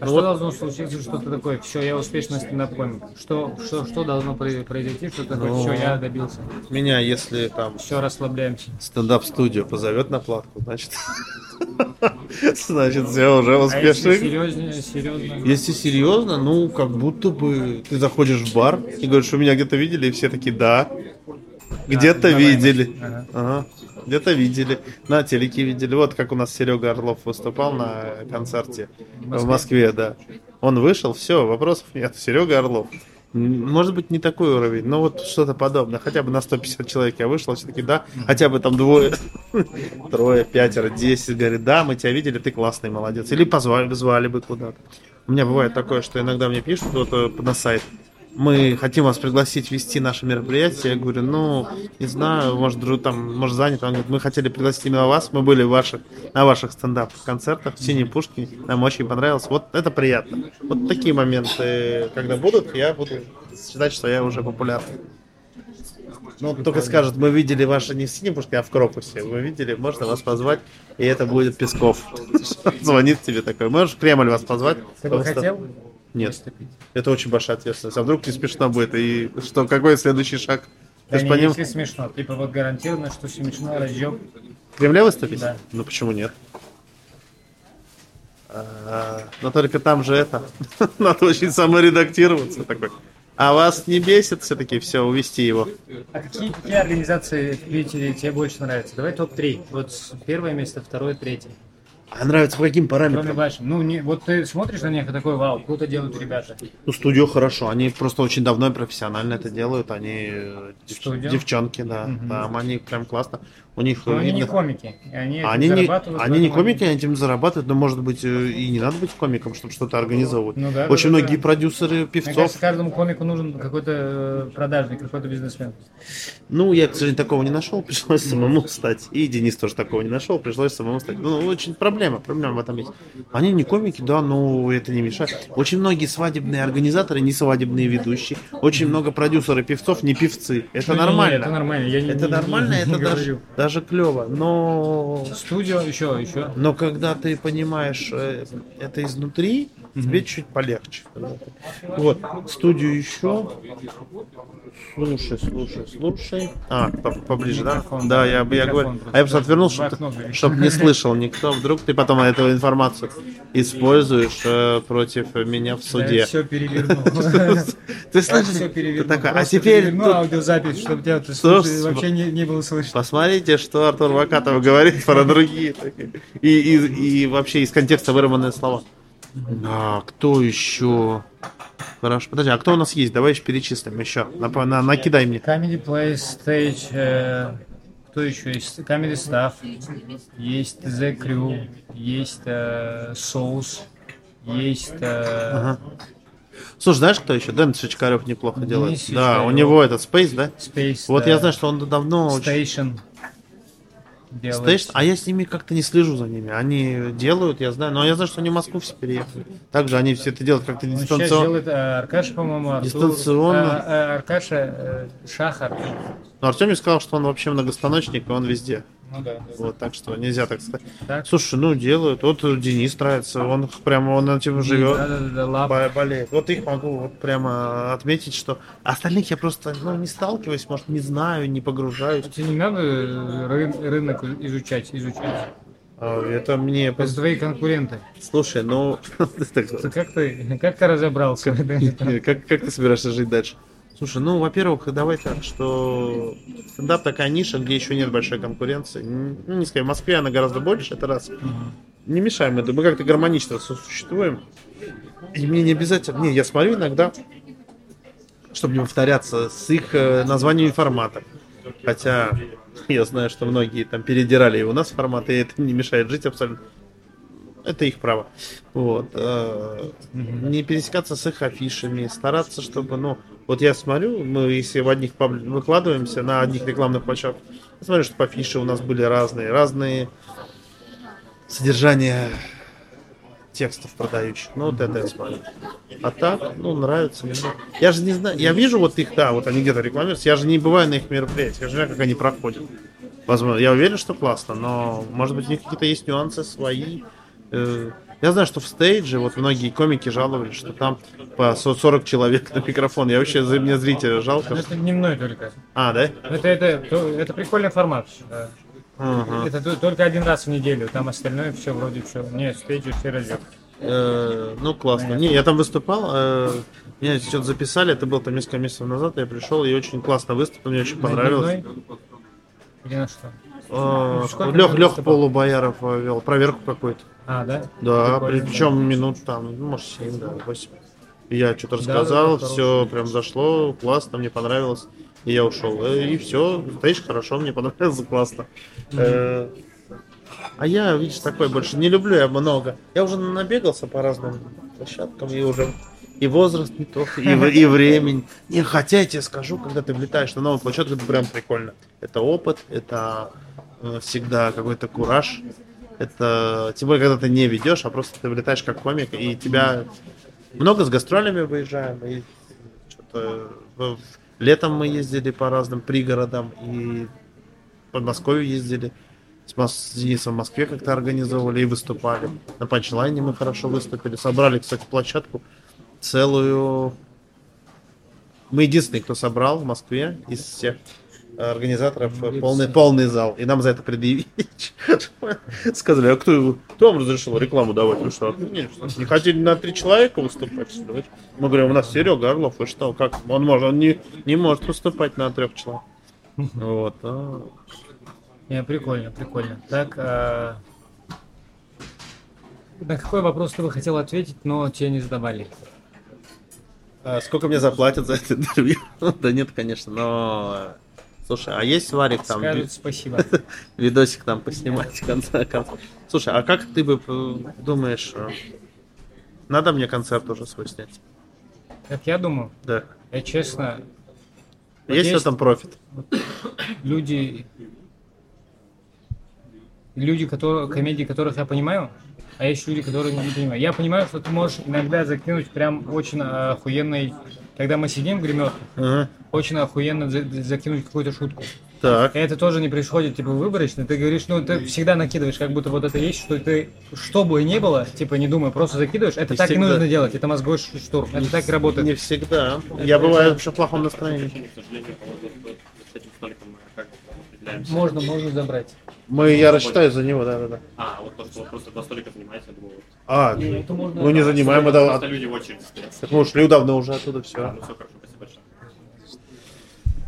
А ну, что вот... должно случиться, что ты такой, все, я успешно стендап-комик? Что, что, что должно произойти, что ты такой, ну, все, я добился? Меня, если там... Все, расслабляемся. Стендап-студию позовет на платку, значит... [laughs] Значит, все уже успешный. А если серьезно, серьезно? Если серьезно, ну, как будто бы ты заходишь в бар и говоришь, что меня где-то видели, и все такие, да. Где-то видели. Ага. Ага. Где-то видели. На телеке видели. Вот как у нас Серега Орлов выступал на концерте в Москве, в Москве да. Он вышел, все, вопросов нет. Серега Орлов. Может быть, не такой уровень, но вот что-то подобное. Хотя бы на 150 человек я вышел, все-таки, да, хотя бы там двое, [laughs] трое, пятеро, десять, говорит, да, мы тебя видели, ты классный, молодец. Или позвали, звали бы куда-то. У меня бывает такое, что иногда мне пишут вот, э, на сайт, мы хотим вас пригласить вести наше мероприятие. Я говорю, ну, не знаю, может, друг там, может, занят. Он говорит, мы хотели пригласить именно вас. Мы были в ваших, на ваших стендап-концертах в Синей Пушке. Нам очень понравилось. Вот это приятно. Вот такие моменты, когда будут, я буду считать, что я уже популярный. Ну, только скажут, мы видели ваше не в Синей Пушке, а в Крокусе. Вы видели, можно вас позвать, и это будет Песков. [laughs] Звонит тебе такой, можешь в Кремль вас позвать? Ты бы хотел? Нет. Выступить. Это очень большая ответственность. А вдруг не смешно будет? И что, какой следующий шаг? Да не, ним... если смешно. Типа вот гарантированно, что смешно разъем. В Кремле выступить? Да. Ну почему нет? А, но только там же это. [laughs] Надо очень саморедактироваться такой. А вас не бесит все-таки все увести его? А какие, какие организации в Питере тебе больше нравятся? Давай топ-3. Вот первое место, второе, третье. А нравится по каким параметрам? Кроме вашим. Ну, не, вот ты смотришь на них и такой, вау, круто делают ребята. Ну, студию хорошо. Они просто очень давно и профессионально это делают. Они э, дев... девчонки, да. Угу. Там они прям классно. У них но видно... они не комики. Они, они, не, они не комики, они этим зарабатывают, но может быть э, и не надо быть комиком, чтобы что-то организовывать. Ну, да, Очень да, многие да. продюсеры, певцов. Мне кажется, каждому комику нужен какой-то э, продажник, какой-то бизнесмен. Ну, я, к сожалению, такого не нашел, [laughs] пришлось самому стать. И Денис тоже такого не нашел, пришлось самому стать. Ну, очень проблема, проблема в этом есть. Они не комики, да, но это не мешает. Очень многие свадебные организаторы, не свадебные ведущие. Очень много продюсеров, певцов, не певцы. Это ну, нормально. Не, это нормально. Я это не, нормально, [laughs] не, это не даже, даже клево. Но... Студио еще, еще. Но когда ты понимаешь э, это изнутри, тебе чуть полегче. Вот, студию еще. Слушай, слушай, слушай. А, по- поближе, да? Да, я, бы- я говорю. А я просто отвернулся, В чтобы, чтобы не слышал никто. Вдруг ты потом эту информацию используешь э, против меня в суде. все перевернул. [laughs] Ты Я слышишь? а теперь тут аудиозапись, чтобы тебя вообще не, было слышно. Посмотрите, что Артур Вакатов говорит про другие. и вообще из контекста вырванные слова. А, кто еще? Хорошо. Подожди, а кто у нас есть? Давай еще перечислим еще. На, на- накидай мне. Comedy Play Stage, э, кто еще есть? Comedy Stuff, есть The Crew, есть э, Souls, есть э, Ага. Слушай, знаешь, кто еще? Дэн Шичкарев неплохо делает. Денис Да, у него этот Space, да? Space. Вот да, я знаю, что он давно очень... Делает. Station, а я с ними как-то не слежу за ними. Они делают, я знаю, но я знаю, что они в Москву все переехали. Также они все это делают как-то сейчас дистанционно. делает э, Аркаша, по-моему, Артур. Дистанционно. э, э, Аркаша, Шахар. Но Артем мне сказал, что он вообще многостаночник, и он везде. Ну да. Вот, так что нельзя так сказать. Так. Слушай, ну делают. Вот Денис нравится, он прямо он этим живет. Да, да, да, лап. бо- болеет. Вот их могу вот прямо отметить, что остальных я просто ну, не сталкиваюсь, может, не знаю, не погружаюсь. Тебе не надо ры- рынок изучать, изучать. А, Это мне... Это твои конкуренты. Слушай, ну... [laughs] Ты Как ты, как ты разобрался? [laughs] Как, как ты собираешься жить дальше? Слушай, ну, во-первых, давай так, что стендап такая ниша, где еще нет большой конкуренции. Ну, не сказать, в Москве она гораздо больше, это раз. Не мешаем это, мы как-то гармонично существуем. И мне не обязательно... Не, я смотрю иногда, чтобы не повторяться, с их э, названием формата. Хотя я знаю, что многие там передирали и у нас форматы, и это не мешает жить абсолютно. Это их право. Вот. э, Не пересекаться с их афишами, стараться, чтобы, ну, вот я смотрю, мы если в одних пабли- выкладываемся на одних рекламных площадках, смотрю, что афиши у нас были разные, разные содержания текстов продающих. Ну, вот это я смотрю. А так, ну, нравится мне. Я же не знаю, я вижу вот их, да, вот они где-то рекламируются, я же не бываю на их мероприятиях, я же знаю, как они проходят. Возможно, я уверен, что классно, но, может быть, у них какие-то есть нюансы свои. Э, Я знаю, что в стейдже, вот многие комики жаловались, что там по 40 человек на микрофон. Я вообще, за мне зрителя жалко. Это дневной только. А, да? Это, это, то- это прикольный формат. да. Ага. Это то- только один раз в неделю, там остальное все вроде все. Нет, стейджи все разъем. Э, Ну, классно. Не, я там выступал, э, меня что-то записали, это было там несколько месяцев назад, я пришел и очень классно выступил, мне очень понравилось. Или на что? Лех, Лех? Полубояров вел проверку какую-то. А, да? Да, Прикольно, причем минут там, ну, может, 7, да, 8. И Я что-то Да, рассказал, да, да, все прям зашло, классно, мне понравилось. И я ушел. Э, И все, стоишь хорошо, мне [laughs] понравилось, классно. Э, А я, видишь, такой больше не люблю я много. Я уже набегался по разным площадкам, и уже и возраст не тот, и, и времени. Не, хотя я тебе скажу, когда ты влетаешь на новую площадку, это прям прикольно. Это опыт, это э, всегда какой-то кураж. Это, тем более, когда ты не ведешь, а просто ты влетаешь как комик, и тебя много с гастролями выезжаем, и в- летом мы ездили по разным пригородам, и в Подмосковье ездили. С Денисом в Москве как-то организовывали и выступали. На панчлайне мы хорошо выступили. Собрали, кстати, площадку целую. Мы единственные, кто собрал в Москве из всех организаторов Молодцы. полный, полный зал. И нам за это предъявили. [laughs] Сказали, а кто, его- кто вам разрешил рекламу давать? Вы что, не хотели на три человека выступать? Мы говорим, у нас Серега Орлов, вы что, как? Он может, он не, не может выступать на трех человек. Вот. а. Не, прикольно, прикольно. Так, а, на какой вопрос ты бы хотел ответить, но тебе не задавали? А сколько мне заплатят за это интервью? [laughs] да нет, конечно, но... Слушай, а есть Варик там Скажут спасибо. [laughs] видосик там поснимать в конце концов? Слушай, а как ты бы э, думаешь, э, надо мне концерт уже свой снять? Как я думаю, Да. я честно, есть, в есть- этом профит? люди, люди, которые, комедии, которых я понимаю, а есть люди, которые не понимаю. Я понимаю, что ты можешь иногда закинуть прям очень охуенный, когда мы сидим в гримерке, Ага. очень охуенно за- закинуть какую-то шутку. Так. И это тоже не происходит, типа, выборочно. Ты говоришь, ну, ты всегда накидываешь, как будто вот это есть, что ты, что бы ни было, типа, не думай, просто закидываешь. Это Не так и всегда. нужно делать. Это мозговой штурм. Это так и работает. Не всегда. Я бываю вообще в плохом настроении. К сожалению, вот с этим столиком мы как определяемся. Можно, можно забрать. Мы, я рассчитаю за него, да, да, да. А, вот то, что вы просто два столика занимаете, я думал, вот. А, Это можно- ну не занимаем, мы Просто люди в очереди стоят. Так мы ушли давно уже оттуда, А, все. ну все, хорошо, спасибо большое.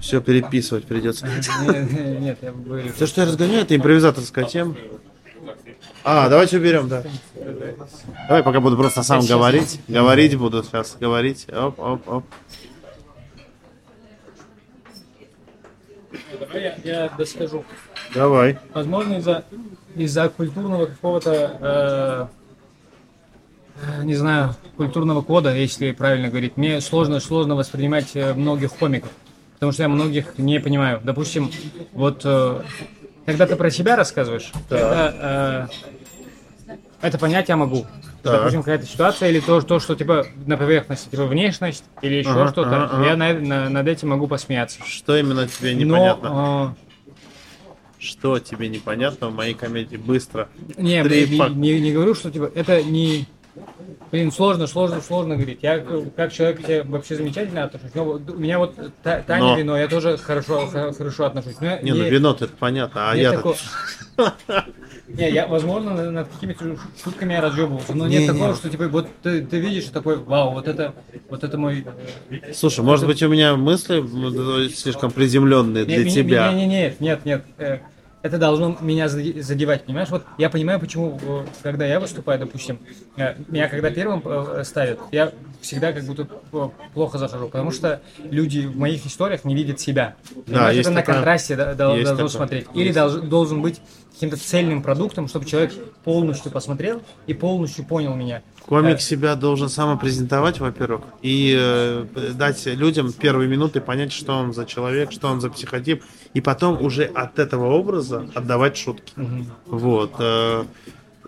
Все переписывать придется. [laughs] Нет, нет, я говорю. Все, что я разгоняю, это импровизаторская тема. А, давайте уберем, да. Давай пока буду просто сам говорить. Говорить буду сейчас, говорить. Оп, оп, оп. Давай я, я доскажу. Давай. Возможно, из-за из-за культурного какого-то, э, не знаю, культурного кода, если правильно говорить, мне сложно, сложно воспринимать э, многих комиков, потому что я многих не понимаю. Допустим, вот э, когда ты про себя рассказываешь, это, э, это понять я могу. Так. Допустим, какая-то ситуация или то, то, что типа на поверхности, типа внешность или еще Ага, что-то, ага, я на- на- над этим могу посмеяться. Что именно тебе непонятно? Но, э, Что тебе непонятно в моей комедии? Быстро. Не, Три не, не, не говорю, что типа это не. Блин, сложно, сложно, сложно говорить. Я как человек тебе вообще замечательно отношусь. Но у меня вот Та- Таня Но. вино, я тоже хорошо, хо- хорошо отношусь. Но Не, ну вино-то это понятно, а нет я такого- [laughs] Не, я, возможно, на- над какими-то шутками я разъебывался, но нет такого, что типа вот ты, ты видишь такой, вау, вот это, вот это мой. Слушай, может быть у меня мысли м, слишком приземленные для Не- тебя. Не, не, не, нет, нет. э, Это должно меня заде- задевать, понимаешь? Вот я понимаю, почему, э, когда я выступаю, допустим, э, меня когда первым э, ставят, я всегда как будто плохо захожу, потому что люди в моих историях не видят себя. Понимаешь, есть это на такое. контрасте да- да- Есть должно такое. смотреть. Или долж- должен быть каким-то цельным продуктом, чтобы человек полностью посмотрел и полностью понял меня. Комик себя должен самопрезентовать, во-первых, и э, дать людям первые минуты понять, что он за человек, что он за психотип, и потом уже от этого образа отдавать шутки. Вот. э,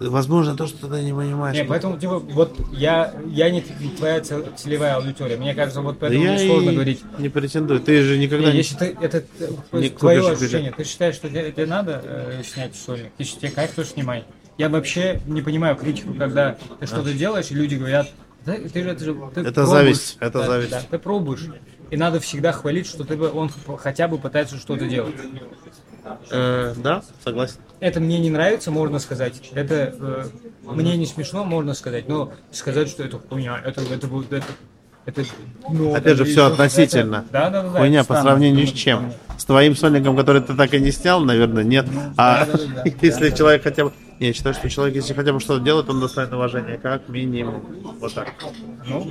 возможно, то, что ты не понимаешь. Не, поэтому, типа, вот я, я не твоя цел- целевая аудитория. Мне кажется, вот Да поэтому я мне сложно говорить. не претендую. Ты же никогда Не, не... Если ты, это не твое ощущение, ты считаешь, что тебе, тебе надо э, снять сольник, если тебе кайф, то снимай. Я вообще не понимаю критику, когда ты что-то делаешь, и люди говорят, да, ты же, это же ты Это пробуешь». зависть, это Да, зависть. да, ты пробуешь. И надо всегда хвалить, что ты бы, он хотя бы пытается что-то делать. Э, да, согласен. Это мне не нравится, можно сказать. Это э, мне не смешно, можно сказать. Но сказать, что это хуйня, это это будет это, это ну, Опять же, это- все это- относительно. Да, да, да. Хуйня это по сравнению с чем? С твоим сольником, который ты так и не снял, наверное, нет. А да, да, [laughs] если человек хотя бы... Не, Я считаю, что человек, если хотя бы что-то делает, он достоин уважения, как минимум. Вот так. Ну,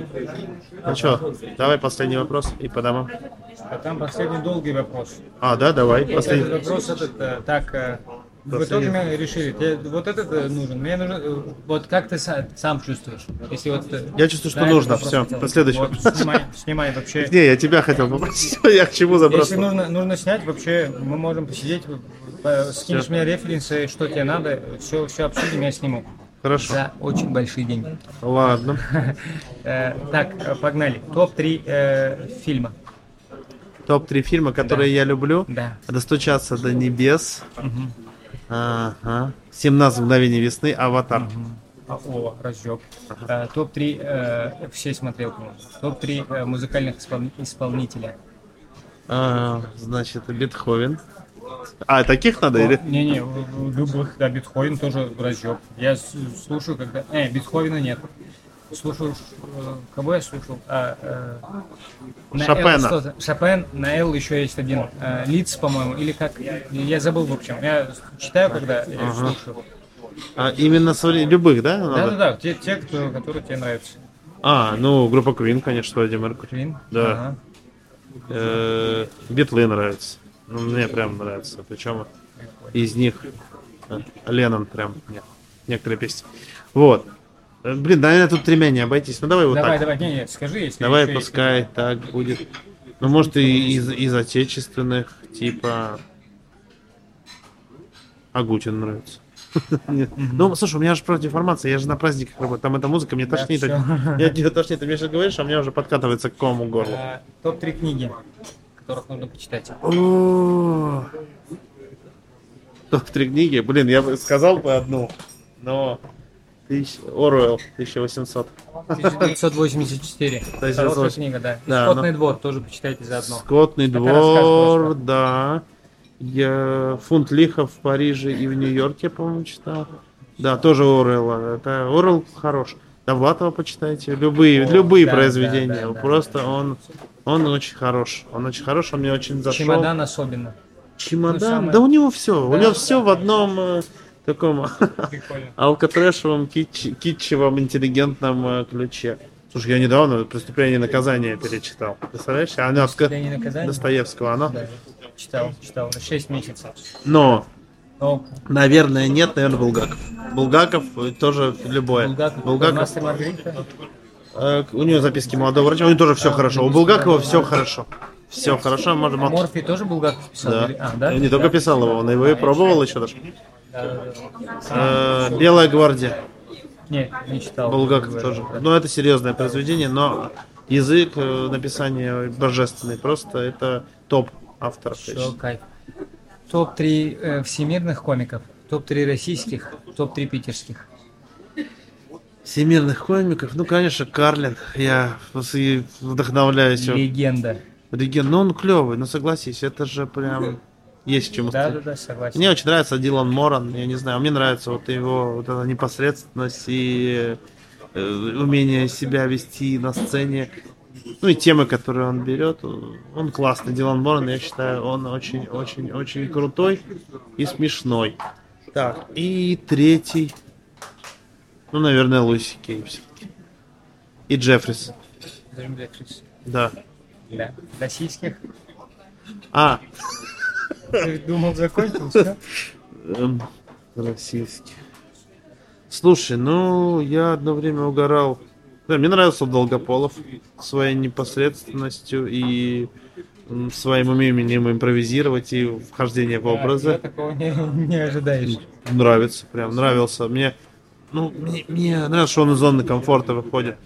Ну что, давай последний вопрос и по домам. а там последний долгий вопрос. А, да, давай, Этот последний. вопрос этот, э, так, э, вы Последний. тоже меня решили. Тебе вот этот э, нужен. Мне нужен. Вот как ты са- сам чувствуешь? Если вот. Я чувствую, что нужно. Все, хотел. последующий Вот, снимай, снимай вообще. Не, я тебя хотел попросить. [laughs] Я к чему Если забросил? нужно, нужно снять, вообще мы можем посидеть, скинешь мне референсы, что тебе надо, все, все обсудим, я сниму. Хорошо. За очень большие деньги. Ладно. [laughs] Э, так, э, погнали. Топ-3 э, фильма. Топ-3 фильма, которые я люблю. Да. Достучаться до небес. Ага. 17 мгновений весны. Аватар. А, О, разъеб. Э, топ-3, э, все смотрел, по-моему. Топ-3 э, музыкальных испол- исполнителя. А, значит, Бетховен. А, таких надо или? Не-не, любых, да, Бетховен тоже разъеб. Я слушаю, когда... Э, Бетховена нет. Слушаю, э, кого я слушал? А, э, на Шопена. Шопен, на Л еще есть один. Э, Лиц, по-моему, или как? Я забыл, в общем. Я читаю, когда я их слушаю. А, именно совре- любых, да? Да-да-да, те, те кто, которые тебе нравятся. А, ну, группа Queen, конечно, Меркьюри. Квин? Да. Ага. Э, Битлы нравятся. Ну, мне прям нравится. Причем из них э, Леннон прям, нет, некоторые песни. Вот. Э, Блин, наверное, тут тремя не обойтись. Ну, давай вот Давай, так. давай, не, не, скажи, если Давай, еще есть. пускай так будет. Ну, может, и из, из отечественных, типа... Агутин нравится. [laughs] Ну, слушай, у меня же против информации, я же на праздниках работаю, там эта музыка, мне тошнит. [laughs] Я тебя тошнит, ты мне сейчас говоришь, а у меня уже подкатывается к кому горлу. А, Топ-3 книги, которых нужно почитать. О, Топ-3 книги. Блин, я бы сказал бы одну, но... Оруэлл, 1800. 1984. То есть Хорошая книга, да. Да, Скотный но- двор тоже почитайте заодно. Скотный Это двор, да. Я фунт лиха в Париже и в Нью-Йорке, по-моему, читал. Да, тоже Орелла. Это Орел хорош. Довлатова почитайте. Любые, О, любые да, произведения. да, да, да. Просто он, он очень хорош. Он очень хорош, он мне очень зашел. Чемодан особенно. Чемодан? Ну, самое- Да у него все. у Да, него да, все в одном э, таком [laughs] алкотрэшевом, китч- китчевом, интеллигентном э, ключе. Слушай, я недавно «Преступление и наказание» перечитал. Представляешь? Оно от «Преступление и наказание»? Достоевского. Оно. Да, читал, читал. На 6 месяцев. Но, Но наверное, нет, наверное, Булгаков. Булгаков тоже любое. Булгаков, Булгаков, у него записки молодого врача, у него тоже все хорошо. У Булгакова все хорошо. Все хорошо, А мол- Морфий тоже Булгаков писал? Да. А, да? Не только писал его, он его и пробовал еще даже. Да, да, да. Э, Белая гвардия. Нет, не читал. Булгаков тоже. Ну, это серьезное произведение, но язык э, написания божественный. Просто это топ авторов. я Всё, считаю. кайф. Топ-3 э, всемирных комиков, топ-3 российских, топ-3 питерских. Всемирных комиков, ну, конечно, Карлин. Я вдохновляюсь. Легенда. Реген, ну он клевый, ну согласись, это же прям есть чему Да, сказать. да, да, согласен. Мне очень нравится Дилан Моран, я не знаю, мне нравится вот его вот эта непосредственность и э, умение себя вести на сцене. Ну и темы, которые он берет, он классный. Дилан Моран, я считаю, он очень-очень-очень крутой и смешной. Так, и третий, ну, наверное, Луиси Кей все-таки. И Джеффрис, да. Да. Российских. А, Ты думал, закончился? Эм, Российский. Слушай, ну, я одно время угорал. Да, мне нравился Долгополов своей непосредственностью и своим умением импровизировать и вхождение в образы. такого не, не ожидаешь. Нравится, прям нравился. Мне, ну, мне, мне нравится, что он из зоны комфорта выходит.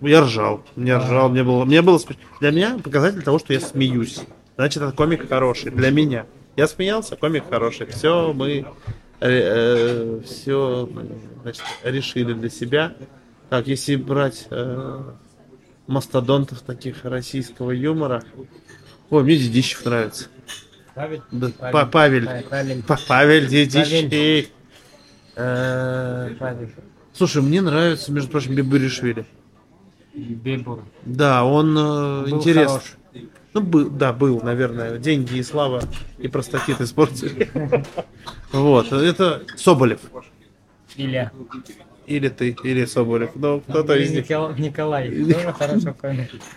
Я ржал, мне ржал, мне было, мне было смеш- Для меня показатель того, что я смеюсь. Значит, это комик хороший. Для меня. Я смеялся, комик хороший. Все, мы все значит, решили для себя. Так, если брать э, мастодонтов таких российского юмора. Ой, мне Дедищев нравится. Павел? Да, Павел. Па- Павель. Павел. Павел. Па- Павел Дедищев. Э. Слушай, мне нравится, между прочим, Бибуришвили. Бебур. Да, он э, интересный. Ну, был, да, был, наверное. Деньги и слава и простатит испортили. [laughs] Вот, это Соболев. Илья. Или ты, или Соболев. Ну, кто-то из них. Никол- Николай. Не,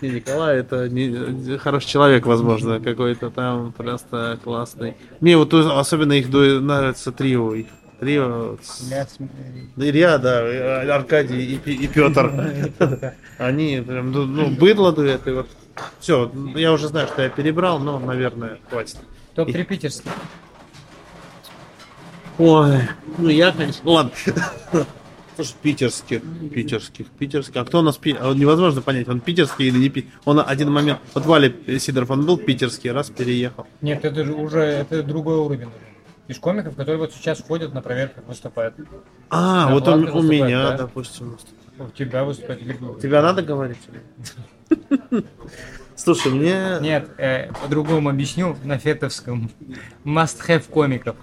[laughs] Николай, это не, хороший человек, возможно, какой-то там просто классный. Мне вот особенно их нравится трио. их. Трио. с- Илья да, Аркадий и, и Петр. [laughs] Они прям, ну, ну, быдло дуэт, и вот. Все, я уже знаю, что я перебрал, но, наверное, хватит. Топ-3 питерских. Ой, ну я, конечно, ну ладно. Слушай, питерских, питерских, питерских. А кто у нас пи- а Невозможно понять, он питерский или не питерский. Он один момент. Вот Валя Сидоров, он был питерский, раз переехал. Нет, это же уже это другой уровень. Из комиков, которые вот сейчас ходят на проверках, выступают. А, Да, вот он у выступает, меня, да? допустим. У тебя выступают. или- Тебя надо говорить? [laughs] Слушай, мне... Нет, э, по-другому объясню, на фетовском. Must have комиков.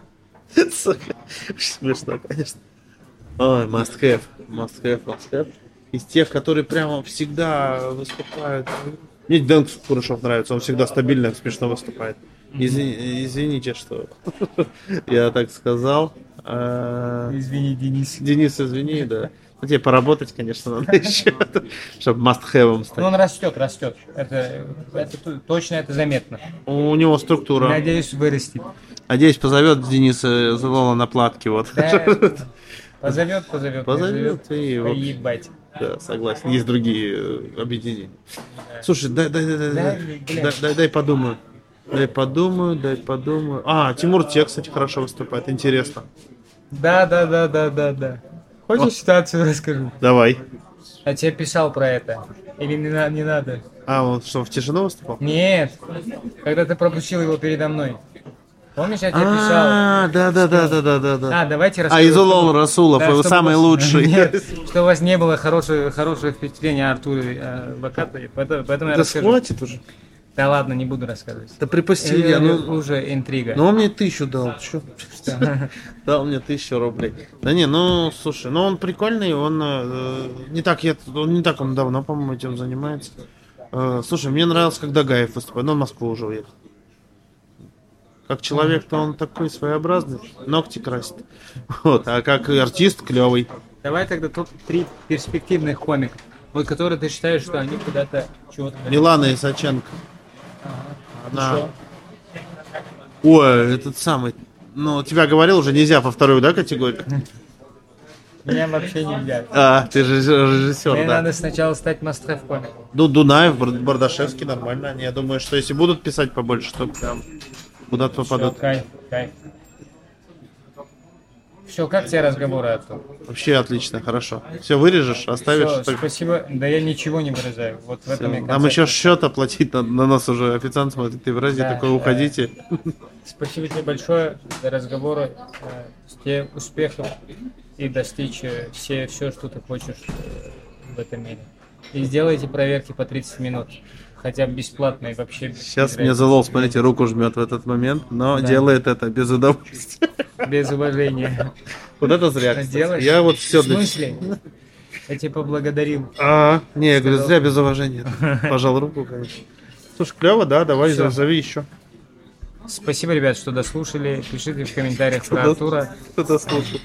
Смешно, конечно. Ой, must have, must have, must have. Из тех, которые прямо всегда выступают. Мне Дэн Курышев нравится, он всегда стабильно смешно выступает. Извини- извините, что [laughs] я так сказал. А, Извини, Денис. Денис, извини, да. Ну, тебе поработать, конечно, надо [laughs] еще, чтобы must have Ну, стать. он растет, растет. Это, это точно это заметно. У него структура. Надеюсь, вырастет. Надеюсь, позовет Дениса Злова на платке, вот. Да, [laughs] позовет, позовет. Позовет и вот. Поебать. Да, согласен. Есть другие э, объединения. Слушай, дай, дай, дай, дай, Да, дай, дай, дай, дай подумаю. Дай подумаю, дай подумаю. А, Тимур Тек, кстати, хорошо выступает. Интересно. Да, да, да, да, да, да. Хочешь ситуацию расскажу? Давай. Я тебе писал про это. Или не, на- не надо? А, он что, в тишину выступал? Нет. Когда ты пропустил его передо мной. Помнишь, я тебе писал? А, да, да, да, да, да, да, да. А, давайте А расскажу, Изулол чтобы- Расулов, Да, самый лучший. Нет, что у вас не было хорошего, хорошего впечатления о Артуре э, Бакатове, поэтому, поэтому я Да расскажу. хватит уже. Да ладно, не буду рассказывать. Да припусти, Э, я, ну, уже интрига. ну он мне тысячу дал, чё? [laughs] Дал мне тысячу рублей. Да не, ну, слушай, ну он прикольный, он э, не так, я, он не так он давно, по-моему, этим занимается. Э, слушай, мне нравилось, когда Гаев выступает, но он в Москву уже уехал. Как человек-то он такой своеобразный, ногти красит. Вот, а как артист клевый. Давай тогда топ-3 перспективных комиков, вот которые ты считаешь, что они куда-то чего-то... Милана Исаченко. Она... Еще? Ой, этот самый. Ну, тебя говорил уже нельзя по вторую, да, категорию? Меня вообще нельзя. А, ты же режиссер, Мне да. надо сначала стать мастер комиком. Ну, Дунаев, Бар- Бардашевский нормально. Я думаю, что если будут писать побольше, то прям куда-то Все, попадут. кайф, кайф. Все, как тебе разговоры, Артур? Вообще отлично, хорошо. Все вырежешь, оставишь. Всё, так- спасибо. Да я ничего не вырезаю. Вот в этом и Нам еще счет оплатить надо, на нас уже официант смотрит, ты в разе Да, такой, да. уходите. Спасибо тебе большое за разговоры. Э, Тебе успехов и достичь э, все, все, что ты хочешь э, в этом мире. И сделайте проверки по 30 минут. Хотя и вообще Сейчас мне. Зелол, смотрите, руку жмет в этот момент, но Да. делает это без удовольствия. Без уважения. Вот это зря, кстати. Сделаешь? Я вот все В смысле? Я тебя поблагодарил. А, не, я говорю, зря без уважения. Пожал руку, конечно. Слушай, клево, да, давай, Всё. зови еще. Спасибо, ребят, что дослушали. Пишите в комментариях про Кто- Артура. Кто-то слушал.